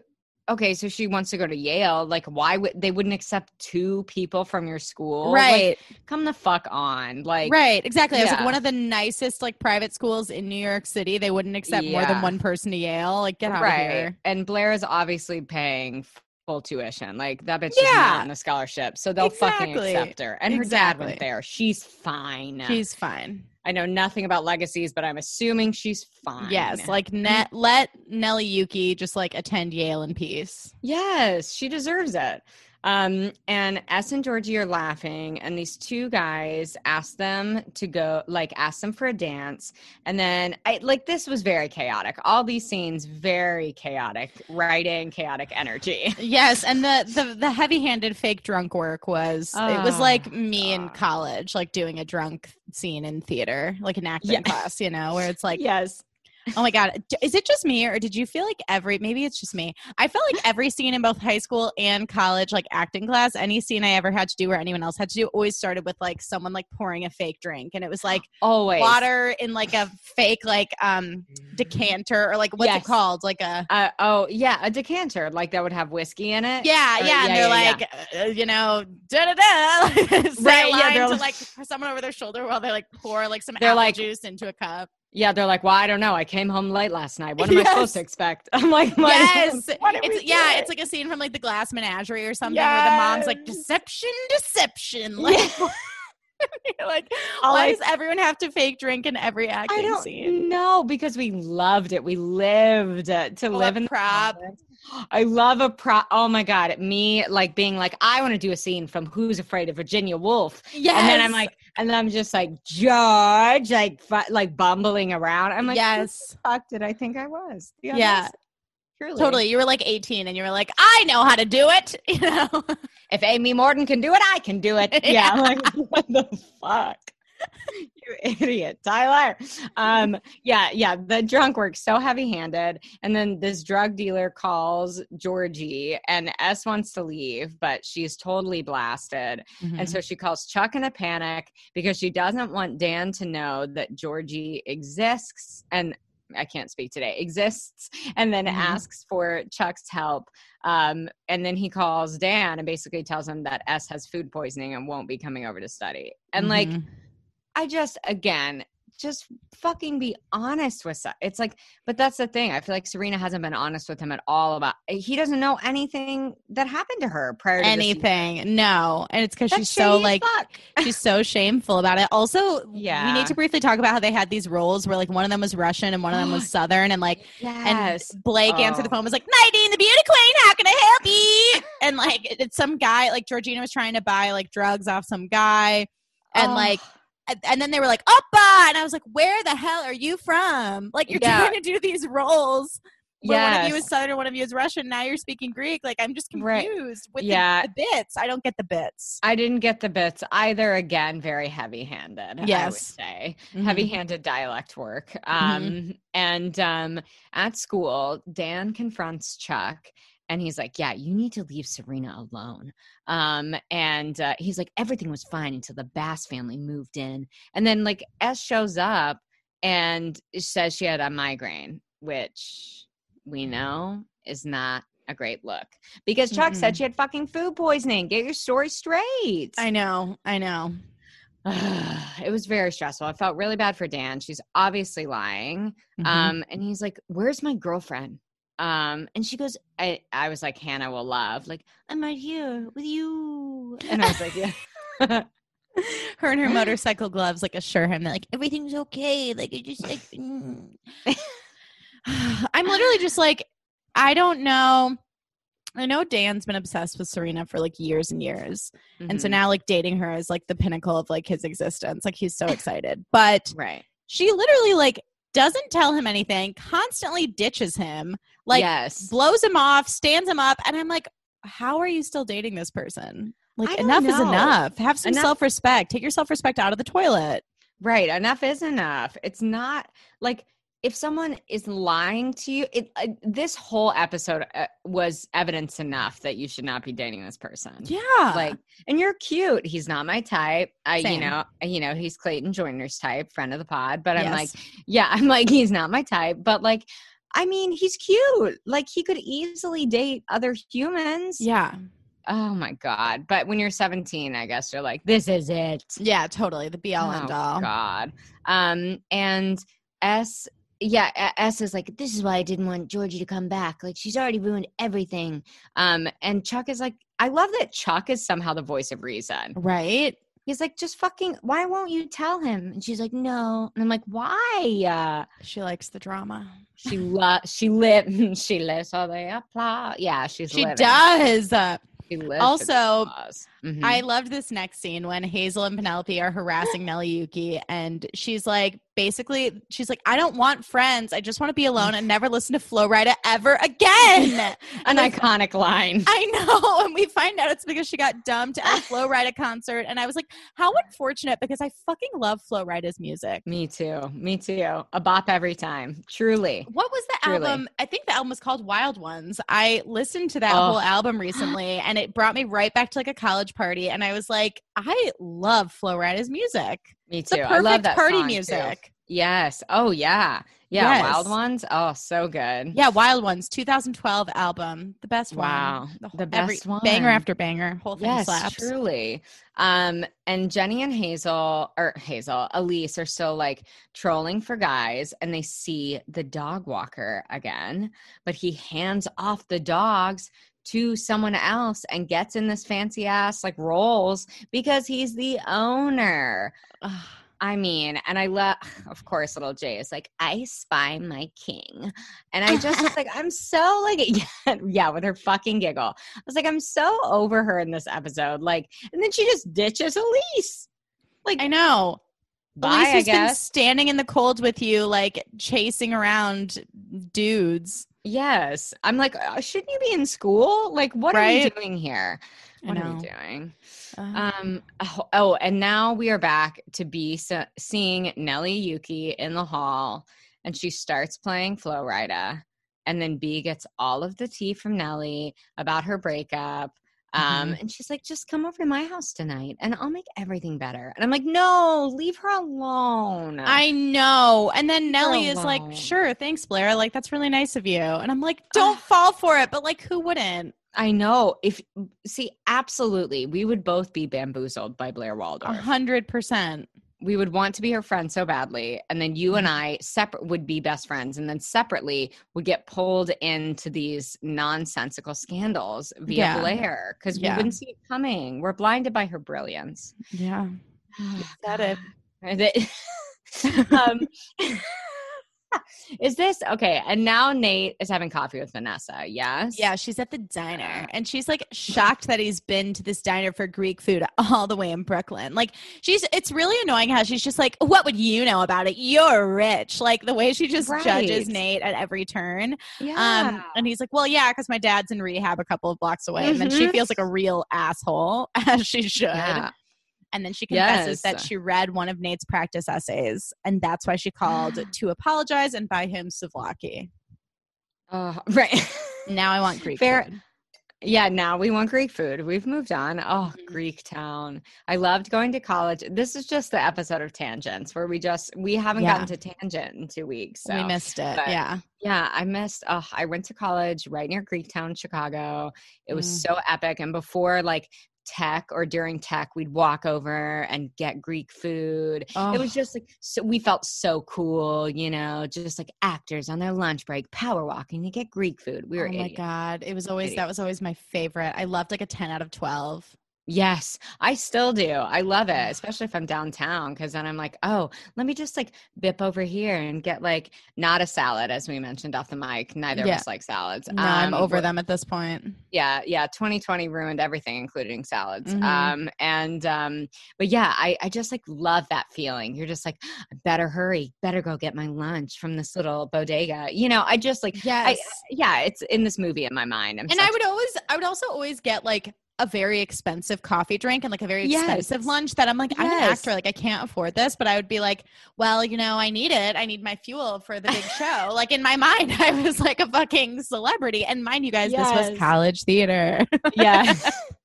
okay, so she wants to go to Yale. Like, why would they wouldn't accept two people from your school? Like, right come the fuck on. Like, right exactly i was like one of the nicest like private schools in new york city they wouldn't accept more than one person to yale like get out right. of here And Blair is obviously paying full tuition. Like that bitch is Yeah. not on a scholarship, so they'll fucking accept her. And her dad went there. She's fine. she's fine I know nothing about legacies, but I'm assuming she's fine. Yes, like net, let Nelly Yuki just like attend Yale in peace. Yes, she deserves it. Um, and S and Georgie are laughing, and these two guys ask them to go, like, ask them for a dance. And then, I like, this was very chaotic. All these scenes, very chaotic writing, chaotic energy. Yes, and the the the heavy-handed fake drunk work was it was Oh, like me in college, like doing a drunk scene in theater, like an acting Yeah. class, you know, where it's like, yes. Oh my god, is it just me or did you feel like every maybe it's just me? I felt like every scene in both high school and college, like acting class, any scene I ever had to do or anyone else had to do, always started with like someone like pouring a fake drink, and it was like Always. water in like a fake like um decanter or like what's Yes. it called like a Uh, oh, yeah, a decanter, like that would have whiskey in it. yeah Or- yeah and they're yeah, like uh, you know da da da Right, yeah, they're to like- like someone over their shoulder while they like pour like some They're apple like- juice into a cup Yeah, they're like, well, I don't know. I came home late last night. What am I supposed to expect? I'm like, what- yes it's yeah it's like a scene from like the glass menagerie or something where the mom's like deception deception like you're like All why I- does everyone have to fake drink in every acting I don't scene know because we loved it. We lived to Oh, live in the moment. I love a pro. Oh my god, me like being like, I want to do a scene from Who's Afraid of Virginia Woolf, yes and then I'm like, and then I'm just like George, like fu- like bumbling around. I'm like, yes fuck did I think I was? Yeah. truly. Totally. You were like 18 and you were like, I know how to do it. You know? If Amy Morton can do it, I can do it. Yeah, Yeah. Like what the fuck? you idiot, Tyler. Um, yeah, yeah. The drunk works so heavy handed. And then this drug dealer calls Georgie, and S wants to leave, but she's totally blasted. Mm-hmm. And so she calls Chuck in a panic because she doesn't want Dan to know that Georgie exists and I can't speak today, exists, and then Mhm. asks for Chuck's help. Um, and then he calls Dan and basically tells him that S has food poisoning and won't be coming over to study. And like, Mhm. I just, again, just fucking be honest with. It's like, but that's the thing. I feel like Serena hasn't been honest with him at all about. Eh, he doesn't know anything that happened to her prior to this- anything. No. And it's because she's so like she's so shameful about it. Also, yeah, we need to briefly talk about how they had these roles where like one of them was Russian and one of them was Southern and like yes. and Blake answered the Oh. phone was like, Nadine, the beauty queen, how can I help you? and like it's some guy, like Georgina was trying to buy like drugs off some guy. And Oh. like and- then they were like, Opa! And I was like, Where the hell are you from? Like you're Yeah. trying to do these roles. Yeah. one of you is Southern, one of you is Russian. Now you're speaking Greek. Like I'm just Right. confused with the- Yeah. the, bits. I don't get the bits. I didn't get the bits either. Again, very heavy handed. I would Yes. say Mhm. heavy handed dialect work. Um, and um, at school, Dan confronts Chuck and he's like, Yeah, you need to leave Serena alone. Um, and uh, he's like, Everything was fine until the Bass family moved in. And then, like, S shows up and says she had a migraine, which we know is not a great look because Chuck said Mm-mm. she had fucking food poisoning. Get your story straight. I know. I know. it was very stressful. I felt really bad for Dan. She's obviously lying. Mhm. Um, and he's like, Where's my girlfriend? Um, and she goes, I, I was like, Hannah will love, like, I'm right here with you. And I was like, Yeah. her and her motorcycle gloves like assure him that like everything's okay. Like it just like mm. I'm literally just like I don't know. I know Dan's been obsessed with Serena for like years and years. And so Mhm. now like dating her is like the pinnacle of like his existence. Like he's so excited. But right. she literally like doesn't tell him anything, constantly ditches him, like yes. blows him off, stands him up, and I'm like, how are you still dating this person? Like enough is enough. Have some Enough- self-respect. Take your self-respect out of the toilet. Right. Enough is enough. It's not like if someone is lying to you, it uh, this whole episode uh, was evidence enough that you should not be dating this person. Yeah. Like, and you're cute. He's not my type. I, you know, you know, he's Clayton Joyner's type, friend of the pod. But I'm like, yeah, I'm like, he's not my type. But like, I mean, he's cute. Like, he could easily date other humans. yeah. Oh my god. But when you're 17, I guess you're like, this is it. Yeah, totally. The be all end Oh, all. God. Um, and S, yeah, S is like, this is why I didn't want Georgie to come back. Like, she's already ruined everything. Um, and Chuck is like, I love that Chuck is somehow the voice of reason. Right? He's like, just fucking, why won't you tell him? And she's like, no. And I'm like, why? Uh, She likes the drama. she lo- she live, she lives for the applause. Yeah, she's She living. does. She lives Also, Mhm. I loved this next scene when Hazel and Penelope are harassing Nelly Yuki, and she's like, basically, she's like, I don't want friends. I just want to be alone and never listen to Flo Rida ever again. an iconic line. I know. And we find out it's because she got dumped at a Flo Rida concert. And I was like, how unfortunate because I fucking love Flo Rida's music. Me too. Me too. A bop every time. Truly. What was the Truly. album? I think the album was called Wild Ones. I listened to that Oh. whole album recently and it brought me right back to like a college party. And I was like, I love Flo Rida's music. Me the too. I love that party song, too. music. Yes. Oh yeah. Yeah. Yes. Wild ones. Oh, so good. Yeah, Wild Ones, 2012 album. The best Wow, one. whole- the best one. Banger after banger. Whole thing Yes, slaps. truly. Um, and Jenny and Hazel or Hazel, Elise are still like trolling for guys, and they see the dog walker again, but he hands off the dogs to someone else and gets in this fancy ass like Rolls because he's the owner. Ugh. I mean, and I love, of course, little J is like, I spy my king. And I just was like, I'm so like, yeah, yeah, with her fucking giggle. I was like, I'm so over her in this episode. Like, and then she just ditches Elise. Like, I know. bye, Elise I has been standing in the cold with you, like chasing around dudes. Yes. I'm like, uh, shouldn't you be in school? Like, what are you doing here? What are you doing? Uh, Um. Oh, oh, and now we are back to be se- seeing Nelly Yuki in the hall, and she starts playing Flo Rida, and then B gets all of the tea from Nelly about her breakup. Um, and she's like, "Just come over to my house tonight, and I'll make everything better." And I'm like, "No, leave her alone." I know. And then Nelly is like, sure, thanks, Blair. Like, that's really nice of you. And I'm like, don't Ah. fall for it. But like, who wouldn't? I know. If see, absolutely, we would both be bamboozled by Blair Waldorf. A hundred percent. We would want to be her friend so badly and then you and Mm-hmm. i separate would be best friends and then separately would get pulled into these nonsensical scandals via Yeah. blair because we wouldn't see it coming we're blinded by her brilliance Yeah. it. It- um, is this okay and now nate is having coffee with vanessa yes Yeah, she's at the diner and she's like shocked that he's been to this diner for Greek food all the way in Brooklyn. Like she's it's really annoying how she's just like, What would you know about it? You're rich. Like the way she just judges Nate at every turn. yeah Um and he's like, Well, yeah, because my dad's in rehab a couple of blocks away. And then she Mhm. feels like a real asshole, as she should. yeah And then she confesses that she read one of Nate's practice essays, and that's why she called to apologize and buy him souvlaki. oh, right Now I want Greek Fair- food. Yeah, now we want Greek food. We've moved on. Oh, Mhm. Greek town. I loved going to college. This is just the episode of tangents where we just we haven't Yeah. gotten to tangent in two weeks. So we missed it. but- yeah. yeah, I missed. Oh, I went to college right near Greektown, Chicago. It was Mm. so epic. And before like tech or during tech, we'd walk over and get Greek food. It was just like so we felt so cool, you know, just like actors on their lunch break, power walking to get Greek food. We were oh my idiots. god, it was always that was always my favorite. I loved like a ten out of twelve. Yes, I still do. I love it, especially if I'm downtown, because then I'm like, oh, let me just like bip over here and get like not a salad, as we mentioned off the mic. Neither Yeah. of us like salads. No, I'm Um, over them at this point. Yeah, yeah. 2020 ruined everything, including salads. Mhm. Um, and um, but yeah, I I just like love that feeling. You're just like, better hurry, better go get my lunch from this little bodega. You know, I just like, Yes. I yeah, it's in this movie in my mind. I'm and I would always I would also always get like a very expensive coffee drink and like a very expensive Yes. lunch that I'm like, I'm an actor, like I can't afford this, but I would be like, well, you know, I need it. I need my fuel for the big show. Like in my mind, I was like a fucking celebrity. And mind you guys, this was college theater. yeah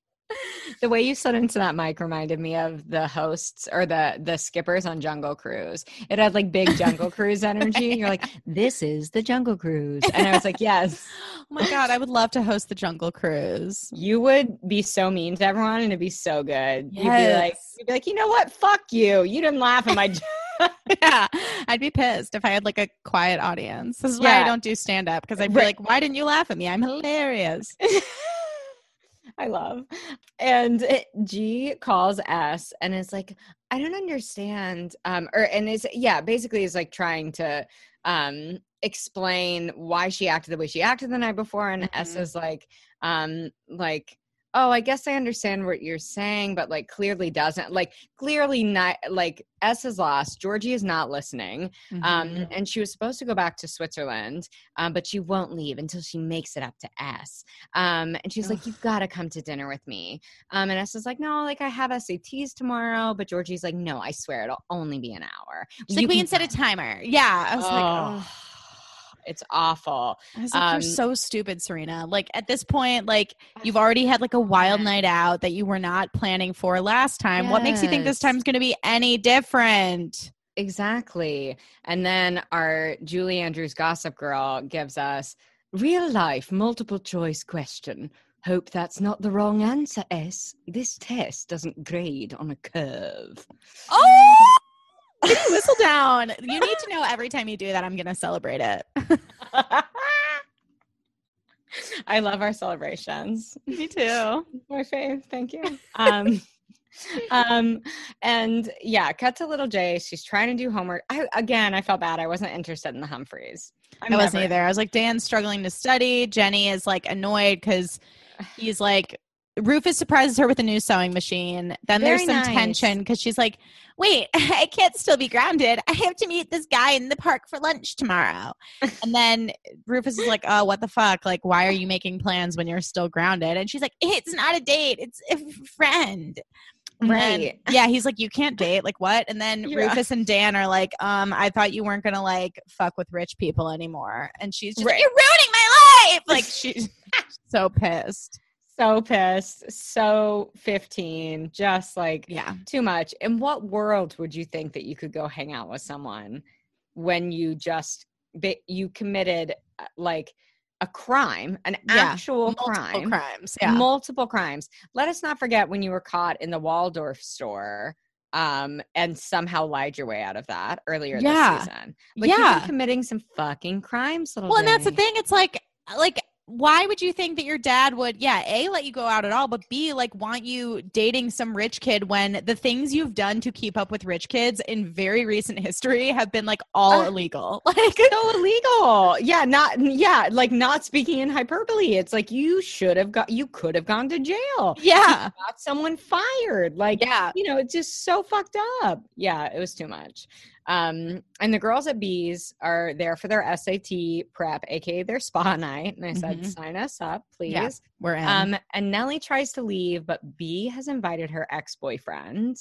the way you said into that mic reminded me of the hosts or the the skippers on jungle cruise it had like big jungle cruise energy you're like this is the jungle cruise and i was like yes oh my god, I would love to host the Jungle Cruise. you would be so mean to everyone and it'd be so good you'd be like Yes. you'd be like you know what fuck you you didn't laugh at my yeah, I'd be pissed if I had like a quiet audience. This is why I don't do stand up because I'd be Right. like, why didn't you laugh at me? I'm hilarious. I love. And it- G calls S and is like, I don't understand. Um, or and is yeah, basically is like trying to um explain why she acted the way she acted the night before. And S Mhm. is like, um, like, oh, I guess I understand what you're saying, but like clearly doesn't. Like clearly not like S is lost. Georgie is not listening. Um, Mhm. and she was supposed to go back to Switzerland, um, but she won't leave until she makes it up to S. Um, and she's like, "You've got to come to dinner with me." Um, and S is like, "No, like I have SATs tomorrow." But Georgie's like, "No, I swear it'll only be an hour." She's You like, we can set a timer. Yeah. I was like, Oh, oh. It's awful. I was like, Um, you're so stupid, Serena. Like at this point, like you've already had like a wild night out that you were not planning for last time. What makes you think this time's going to be any different? Exactly. And then our Julie Andrews gossip girl gives us real life multiple choice question. Hope that's not the wrong answer, S. This test doesn't grade on a curve. Oh, whistle down. You need to know every time you do that, I'm going to celebrate it. I love our celebrations. Me too. My fave. Thank you. Um, um, and yeah, cut to little J. She's trying to do homework. I again, I felt bad. I wasn't interested in the Humphreys. I'm I wasn't never- either. I was like, Dan's struggling to study. Jenny is like annoyed because he's like Rufus surprises her with a new sewing machine. Then there's some nice. tension because she's like, wait, I can't still be grounded. I have to meet this guy in the park for lunch tomorrow. and then Rufus is like, oh, what the fuck? Like, why are you making plans when you're still grounded? And she's like, it's not a date, it's a friend. And then- Right. yeah, he's like, you can't date. Like, what? And then Yeah. Rufus and Dan are like, um, I thought you weren't gonna like fuck with rich people anymore. And she's just like, you're ruining my life. Like, she's so pissed. So pissed. So 15. Just like Yeah. too much. In what world would you think that you could go hang out with someone when you just you committed uh, like a crime, an Yeah, actual Multiple crime, crimes. Yeah. multiple crimes. Let us not forget when you were caught in the Waldorf store um and somehow lied your way out of that earlier Yeah. this season. Like yeah. committing some fucking crimes, little Well, and that's the thing. It's like, like, why would you think that your dad would, yeah, A, let you go out at all, but B, like, want you dating some rich kid when the things you've done to keep up with rich kids in very recent history have been like all Uh, illegal. Like, so illegal. Yeah, not yeah, like not speaking in hyperbole. It's like you should have got you could have gone to jail. yeah. Got someone fired. Like Yeah. you know, it's just so fucked up. Yeah, it was too much. Um, and the girls at Bees are there for their SAT prep, aka their spa night. And I said, Mhm. sign us up, please. Yeah. We're in. Um, and Nelly tries to leave, but B has invited her ex boyfriend,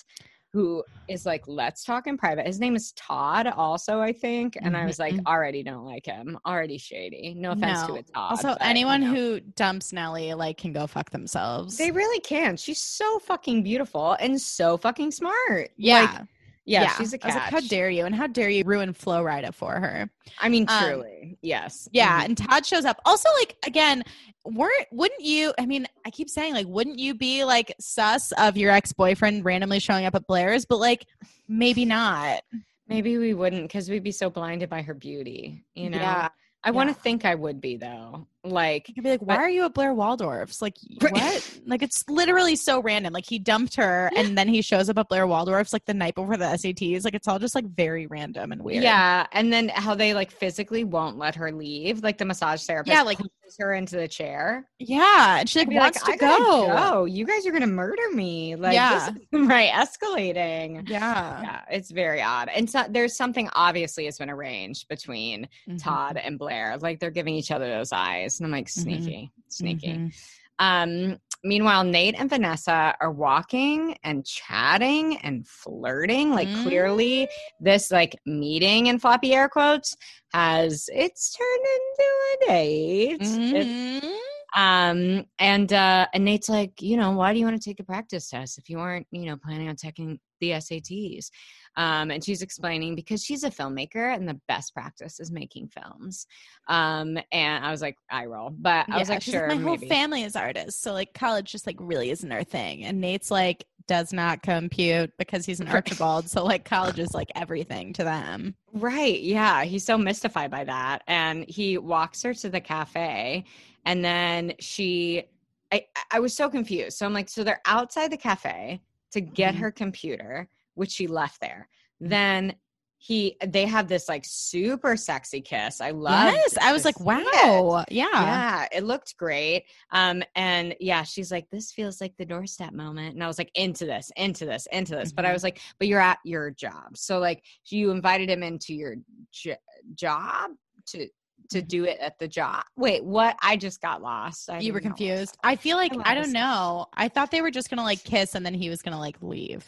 who is like, let's talk in private. His name is Todd, also, I think. And I was like, Mhm. already don't like him, already shady. No offense to it, Todd. also, but, you anyone know. who dumps Nelly, like, can go fuck themselves. They really can. She's so fucking beautiful and so fucking smart. yeah. Like, yeah, she's a catch. like, how dare you? And how dare you ruin Flo Rida for her? I mean, um, truly. yes. Yeah, Mhm. and Todd shows up. Also, like again, weren't wouldn't you? I mean, I keep saying like, wouldn't you be like sus of your ex boyfriend randomly showing up at Blair's? But like, maybe not. Maybe we wouldn't because we'd be so blinded by her beauty. You know? Yeah. I want to think I would be, though. Like, You could be like, why But- are you at Blair Waldorf's? Like, what? like, it's literally so random. Like, he dumped her, and then he shows up at Blair Waldorf's like the night before the SATs. Like, it's all just like very random and weird. Yeah, and then how they like physically won't let her leave, like the massage therapist, Yeah, like- pushes her into the chair. yeah. And she like wants I to go. go. You guys are gonna murder me. Like, Yeah. this is right escalating. Yeah. Yeah, it's very odd. And so there's something obviously has been arranged between Mhm. Todd and Blair. Like they're giving each other those eyes, and I'm like, Mhm. sneaky, sneaky. Mhm. Um, meanwhile, Nate and Vanessa are walking and chatting and flirting. Like Mm. clearly, this like meeting in floppy air quotes has it's turned into a date. Mhm. um, and uh, and Nate's like, you know, why do you want to take the practice test if you aren't, you know, planning on taking the SATs? Um, and she's explaining because she's a filmmaker and the best practice is making films. Um, and I was like, I roll, but I was like, sure, my whole family is artists, so like college just like really isn't our thing. And Nate's like does not compute because he's an Archibald, so like college is like everything to them. Right. Yeah. He's so mystified by that. And he walks her to the cafe. And then she, I, I was so confused. So I'm like, so they're outside the cafe to get Mhm. her computer, which she left there. Mhm. Then he, they have this like super sexy kiss. I love. yes, I was like, wow, yeah. Yeah, it looked great. Um, and yeah, she's like, this feels like the doorstep moment. And I was like, into this, into this, into this. But I Mhm. was like, but you're at your job. So like you invited him into your j- job to to do it at the job. Wait, what? I just got lost. I You were didn't know what confused. I feel like I don't know. I thought they were just gonna like kiss and then he was gonna like leave.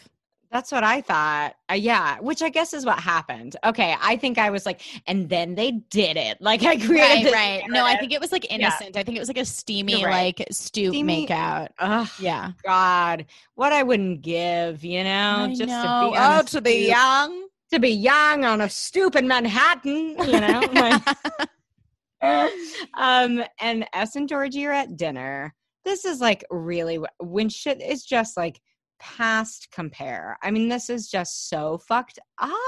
That's what I thought. Uh, yeah, which I guess is what happened. Okay, I think I was like, and then they did it. Like I created Right, right. No, I think it was like innocent. I think it was like a steamy, right. like stoop Steamy- makeout. Ugh, Yeah. God, what I wouldn't give, you know, I just know. to be oh, to be young. To be young on a stoop in Manhattan, you know. like- um, and S and Georgie are at dinner. This is like really when shit is just like past compare. I mean, this is just so fucked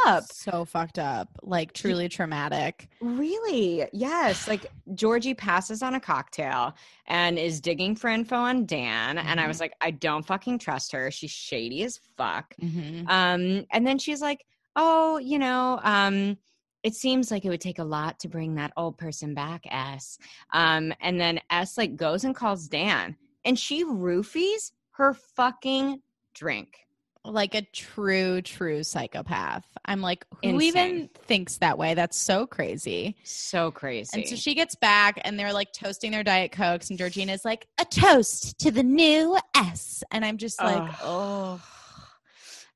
up. so fucked up. Like truly traumatic. Really? Yes. Like Georgie passes on a cocktail and is digging for info on Dan. And I was like, I don't fucking trust her. She's shady as fuck. Mhm. Um, and then she's like, Oh, you know, um, it seems like it would take a lot to bring that old person back, S. Um, and then S like goes and calls Dan and she roofies her fucking drink. like a true, true psychopath. I'm like, who Insane. even thinks that way? That's so crazy. So crazy. And so she gets back and they're like toasting their Diet Cokes, and Georgina's like, a toast to the new S. And I'm just like, Ugh. oh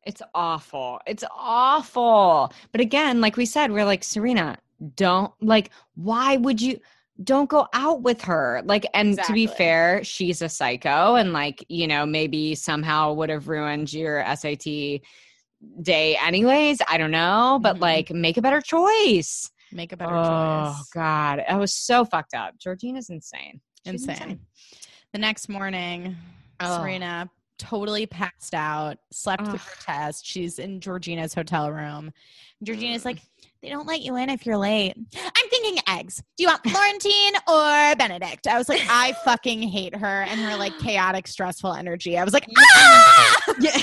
it's awful. It's awful. But again like we said we're like serena don't like why would you don't go out with her? Like and to be fair she's a psycho and like you know maybe somehow would have ruined your sat day anyways. I don't know but Mhm. like make a better choice. Make a better oh choice. god. I was so fucked up. Georgina's insane. She's Insane. The next morning, Oh. Serena totally passed out, slept through Ugh. her test. She's in Georgina's hotel room. Georgina's Mm. like, they don't let you in if you're late. I'm thinking eggs. Do you want Florentine or Benedict? I was like, I fucking hate her and her like chaotic, stressful energy. I was like, ah! Yeah.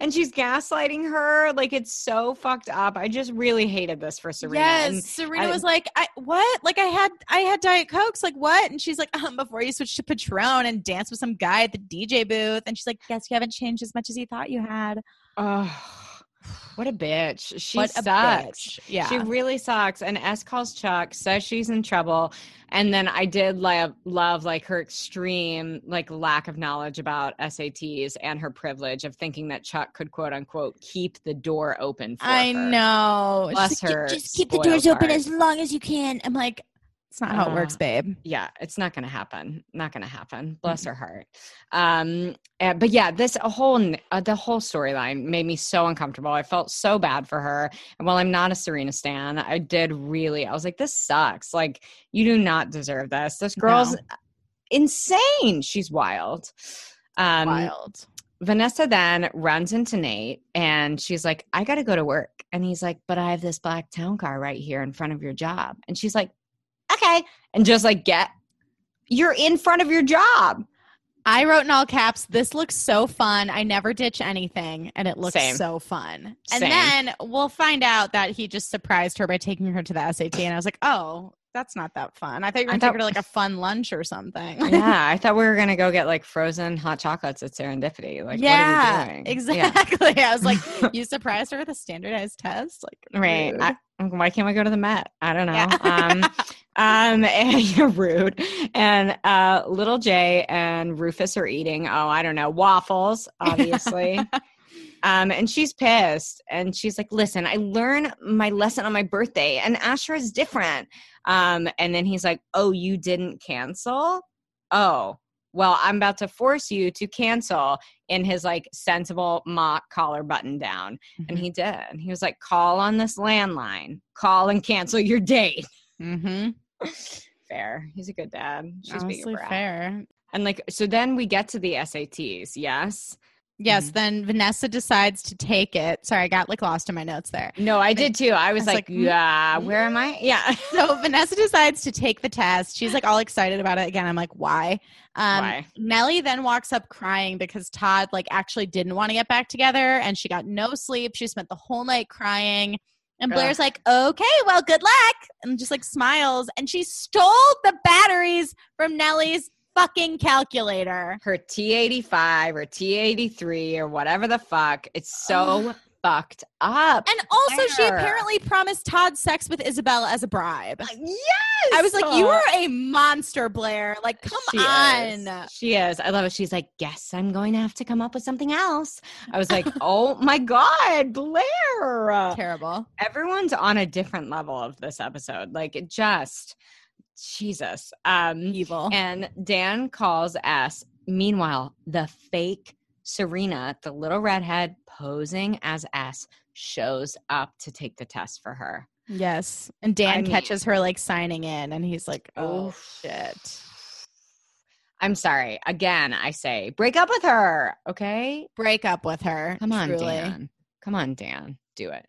And she's gaslighting her. Like it's so fucked up. I just really hated this for Serena. Yes, And Serena I- was like, I, "What? Like I had I had Diet Cokes. Like what?" And she's like, um, "Before you switched to Patron and danced with some guy at the DJ booth." And she's like, "Guess you haven't changed as much as you thought you had." oh, what a bitch. She what sucks. a bitch. Yeah, She really sucks. And S calls Chuck, says she's in trouble. And then I did love, love like her extreme like lack of knowledge about SATs and her privilege of thinking that Chuck could quote unquote keep the door open for I her. know. Bless like, her Just keep the doors open as long as you can. I'm like, it's not how it works, Uh, babe. yeah it's not gonna happen not gonna happen bless her heart um uh, but yeah this a whole uh, the whole storyline made me so uncomfortable i felt so bad for her and while i'm not a serena stan i did really i was like this sucks like you do not deserve this this girl's No. insane she's wild um Wild. Vanessa then runs into Nate and she's like, I got to go to work. And he's like, But I have this black town car right here in front of your job. And she's like, Okay. And just like, Get, you're in front of your job. I wrote in all caps, this looks so fun. I never ditch anything. And it looks Same. so fun. And Same. then we'll find out that he just surprised her by taking her to the SAT. And I was like, oh, that's not that fun. I thought you were going to take her to like a fun lunch or something. yeah. I thought we were going to go get like frozen hot chocolates at Serendipity. Like, yeah, what are we doing? Yeah. exactly. I was like, you surprised her with a standardized test? Like, Right. I, why can't we go to the Met? I don't know. Yeah. Um, um, and you're rude. And uh, little J and Rufus are eating. Oh, I don't know waffles, obviously. Um, and she's pissed, and she's like, "Listen, I learned my lesson on my birthday, and Asher is different." Um, and then he's like, "Oh, you didn't cancel? Oh." Well, I'm about to force you to cancel in his like sensible mock collar button down. And he did. And he was like, call on this landline, call and cancel your date. mm-hmm. Fair. He's a good dad. She's Honestly, fair. And like, so then we get to the SATs. Yes. Yes, Mhm. then Vanessa decides to take it. Sorry, I got like lost in my notes there. No, I did too. I was, was like, like, mm, yeah, where am I? Yeah. So Vanessa decides to take the test. She's like all excited about it again. I'm like, why? Um, Why? Nelly then walks up crying because Todd like actually didn't want to get back together, and she got no sleep. She spent the whole night crying. And Blair's like, okay, well, good luck, and just like smiles. And she stole the batteries from Nelly's fucking calculator. Her T85 or T83 or whatever the fuck. It's so fucked up. And also, she apparently promised Todd sex with Isabella as a bribe. Uh, yes. I was like, you are a monster, Blair. Like, come She on. is. She is. I love it. She's like, guess I'm going to have to come up with something else. I was like, oh my God, Blair. Terrible. Everyone's on a different level of this episode. Like, it just, Jesus. Um, Evil. and Dan calls S. Meanwhile, the fake Serena, the little redhead posing as S, shows up to take the test for her. Yes. And Dan I mean- catches her like signing in and he's like, oh Oof. shit. I'm sorry. Again, I say, break up with her. Okay. Break up with her. Come on, truly. Dan. Come on, Dan. Do it.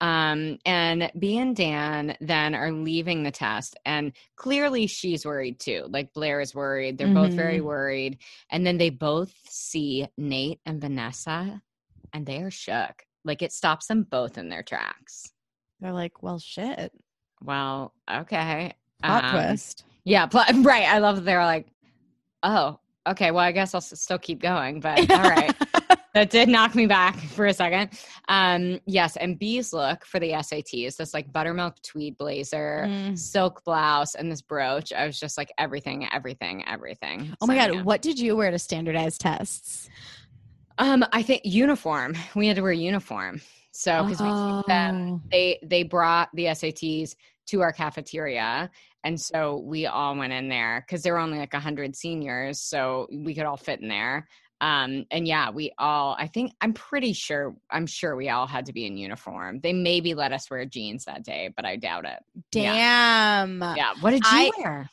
Um, and B and Dan then are leaving the test, and clearly she's worried too. Like Blair is worried. They're both very Mhm. worried. And then they both see Nate and Vanessa, and they are shook. Like it stops them both in their tracks. They're like, well, shit. Well, okay. Plot Um, twist. Yeah, pl- right. I love that they're like, oh, Okay, well, I guess I'll s- still keep going, but all right. That did knock me back for a second. Um, yes, and B's look for the SATs, this like buttermilk tweed blazer, Mm. silk blouse, and this brooch. I was just like everything, everything, everything. Oh my god, yeah. what did you wear to standardized tests? Um, I think uniform. We had to wear uniform. So because we keep them Oh. they they brought the SATs to our cafeteria and so we all went in there because there were only like 100 seniors so we could all fit in there um and yeah we all i think i'm pretty sure i'm sure we all had to be in uniform they maybe let us wear jeans that day but i doubt it Damn. yeah what did you I- wear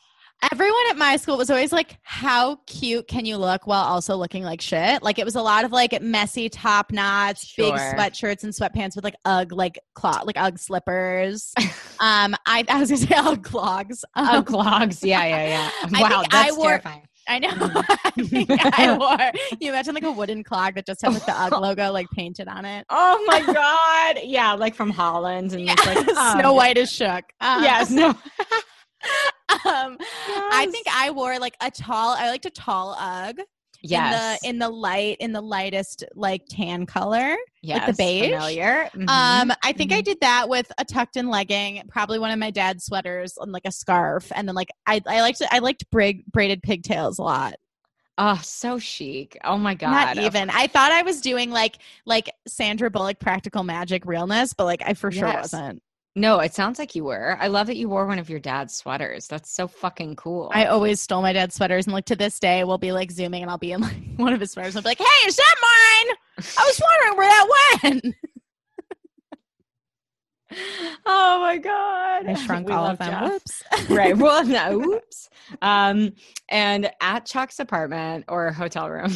Everyone at my school was always like, How cute can you look while also looking like shit? Like it was a lot of like messy top knots, big sweatshirts and sweatpants with like Ugg like clog like Ugg slippers. um I, I was gonna say Ugg clogs. oh Um, clogs yeah yeah yeah wow think I that's wore- terrifying I know. I think I wore. You imagine like a wooden clog that just had like the UGG logo like painted on it. oh my god yeah like from holland and like Snow oh, White is shook. Um, yes no Um, I think I wore like a tall. I liked a tall UGG yes in the in the light in the lightest like tan color. yes the beige. familiar Mhm. Um, I think I mhm. did that with a tucked in legging, probably one of my dad's sweaters, and like a scarf, and then like I I liked I liked brig, braided pigtails a lot. Oh, so chic. Oh my god. Not even. I thought I was doing like like Sandra Bullock practical magic realness, but like I for sure wasn't. No, it sounds like you were. I love that you wore one of your dad's sweaters. That's so fucking cool. I always stole my dad's sweaters, and like to this day, we'll be like zooming, and I'll be in like one of his sweaters, and I'll be like, "Hey, is that mine? I was wondering where that went." oh my god. I shrunk We all of them. Jeff. Whoops. right. Well, no, oops. Um, and at Chuck's apartment or hotel room,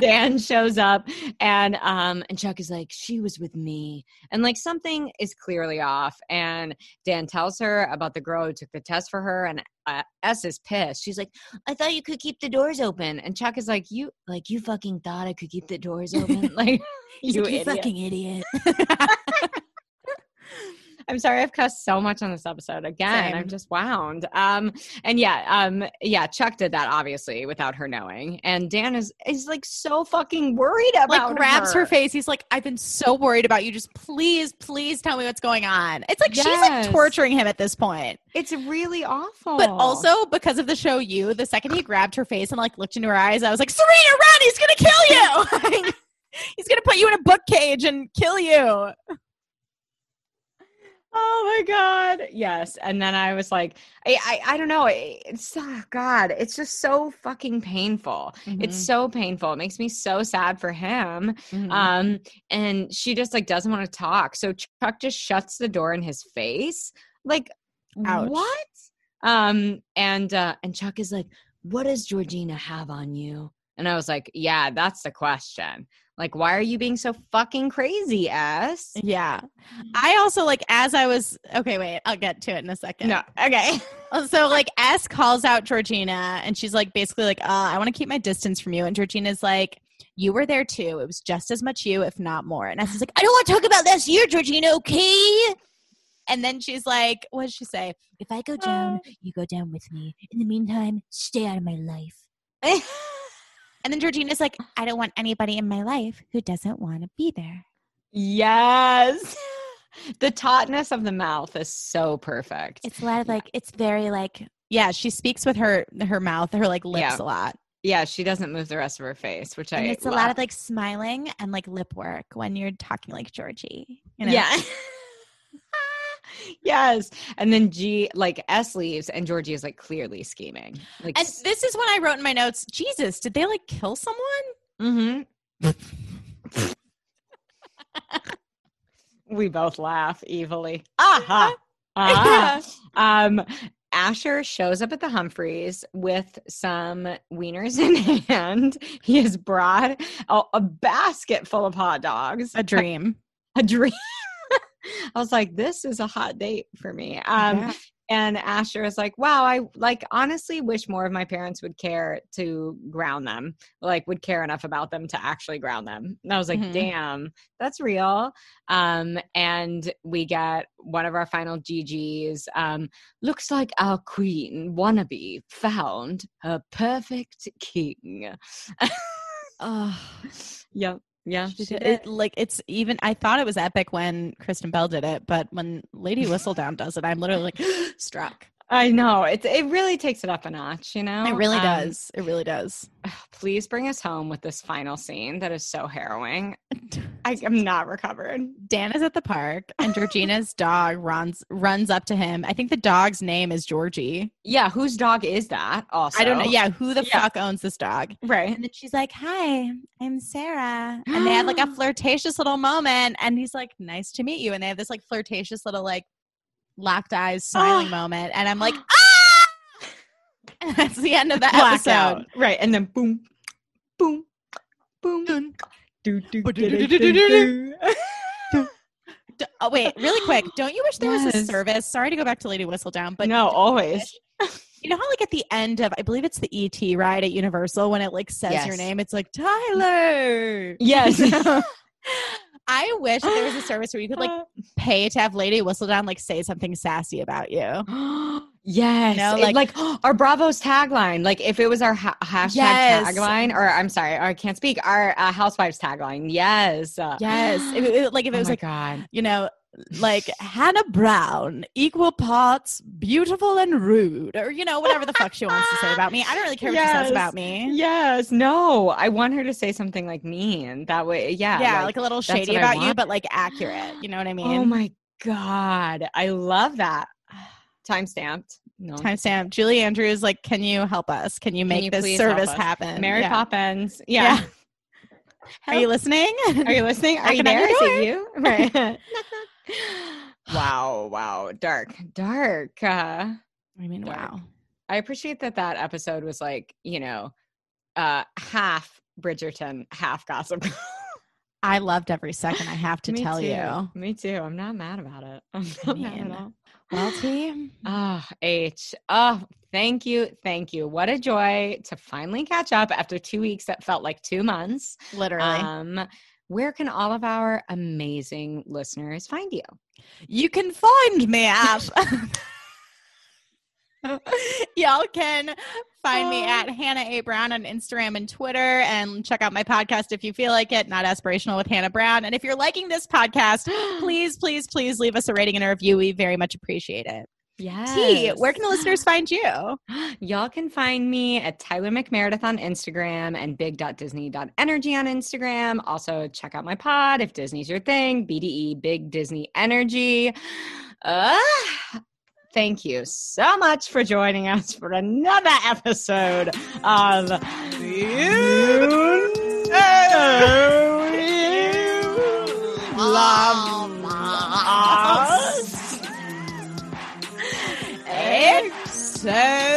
Dan shows up and um and Chuck is like, she was with me. And like something is clearly off. And Dan tells her about the girl who took the test for her, and uh, S is pissed. She's like, I thought you could keep the doors open. And Chuck is like, You like you fucking thought I could keep the doors open? like you like, idiot. fucking idiot. I'm sorry I've cussed so much on this episode. Again, I'm just wound. Um, and yeah, um, yeah, Chuck did that obviously without her knowing. And Dan is is like so fucking worried about like grabs her her face. He's like, "I've been so worried about you. Just please, please tell me what's going on." It's like she's like torturing him at this point. It's really awful. But also because of the show, you the second he grabbed her face and like looked into her eyes, I was like, "Serena, run! He's gonna kill you. He's gonna put you in a book cage and kill you." Oh my god. Yes. And then I was like, I I, I don't know. It's oh god, it's just so fucking painful. It's so painful. It makes me so sad for him. Mhm. Um, and she just like doesn't want to talk. So Chuck just shuts the door in his face. Like, Ouch. what? Um, and uh, and Chuck is like, What does Georgina have on you? And I was like, Yeah, that's the question. Like, why are you being so fucking crazy, S? yeah. I also like as I was okay. Wait, I'll get to it in a second. No, okay. So like S calls out Georgina and she's like basically like, uh, I want to keep my distance from you. And Georgina's like, You were there too. It was just as much you, if not more. And S is like, I don't want to talk about this year, Georgina, okay? And then she's like, what did she say? If I go down, you go down with me. In the meantime, stay out of my life. And then Georgina's like, I don't want anybody in my life who doesn't want to be there. yes. The tautness of the mouth is so perfect. It's a lot of like, it's very like, yeah, she speaks with her her mouth, her like lips Yeah. a lot. yeah, she doesn't move the rest of her face, which and I it's a lot of like smiling and like lip work when you're talking like Georgie. You know? Yeah. yes. And then G like S leaves and Georgie is like clearly scheming. Like And this is when I wrote in my notes, Jesus, did they like kill someone? Mm hmm. we both laugh evilly. Aha. Aha. Um Asher shows up at the Humphreys with some wieners in hand. He has brought a, a basket full of hot dogs. A dream. a dream. I was like, this is a hot date for me. Um, Yeah. and Asher was like, wow, I like honestly wish more of my parents would care to ground them, like would care enough about them to actually ground them. And I was like, Mhm. damn, that's real. Um, and we get one of our final GGs. Um, looks like our queen wannabe found her perfect king. Oh, Yep. Yeah. she did. it like it's even. I thought it was epic when Kristen Bell did it, but when Lady Whistledown does it, I'm literally like struck. I know. It it really takes it up a notch, you know? It really Um, does. It really does. Please bring us home with this final scene that is so harrowing. I am not recovered. Dan is at the park, and Georgina's dog runs runs up to him. I think the dog's name is Georgie. Yeah, whose dog is that? Also, I don't know. Yeah, who the Yeah. fuck owns this dog? right. And then she's like, "Hi, I'm Sarah," and they have like a flirtatious little moment, and he's like, "Nice to meet you," and they have this like flirtatious little like locked eyes, smiling Ah. moment, and I'm like, "Ah!" And that's the end of the Blackout. episode. Right, and then boom, boom, boom. Do, do, do, do, Oh wait, really quick! Don't you wish there was a service? Sorry to go back to Lady Whistledown, but no, always. You know how like at the end of I believe it's the ET ride at Universal when it like says your name, it's like Tyler. Yes. I wish there was a service where you could like pay to have Lady Whistledown like say something sassy about you. yes. know, It, like- like, our Bravos tagline. Like if it was our ha- hashtag Yes. tagline, or I'm sorry, I can't speak. Our uh, housewives tagline. Yes. Uh, Yes, If it- it- like if it oh was like God. you know like Hannah Brown, equal parts beautiful and rude, or you know whatever the fuck she wants to say about me. I don't really care what she says about me. Yes. No. I want her to say something like mean. That way. Yeah. Yeah, like, a little shady about you, but like accurate. You know what I oh mean? oh my God. I love that. Time stamped. No. timestamp. Julie Andrews, like, can you help us? Can you make you this service happen? Mary Yeah. Poppins. Yeah. Are you listening? Are you listening? Are you there? Is it you? Right. wow. Wow. Dark. Dark. Uh, I mean, Dark. wow. I appreciate that that episode was like, you know, uh, half Bridgerton, half Gossip I loved every second. I have to tell too. you. Me too. I'm not mad about it. I'm not mad at all. Well, team. Oh, H. Oh, thank you. Thank you. What a joy to finally catch up after two weeks that felt like two months. literally, Um, where can all of our amazing listeners find you? you can find me at. Y'all can find me at Hannah A. Brown on Instagram and Twitter and check out my podcast if you feel like it, Not Aspirational with Hannah Brown. And if you're liking this podcast, please, please, please leave us a rating and a review. We very much appreciate it. Yes. T, where can the listeners find you? Y'all can find me at Tyler McMeredith on Instagram and big.disney.energy on Instagram. Also, check out my pod if Disney's your thing, BDE, Big Disney Energy. Uh, thank you so much for joining us for another episode of You Know You Love Except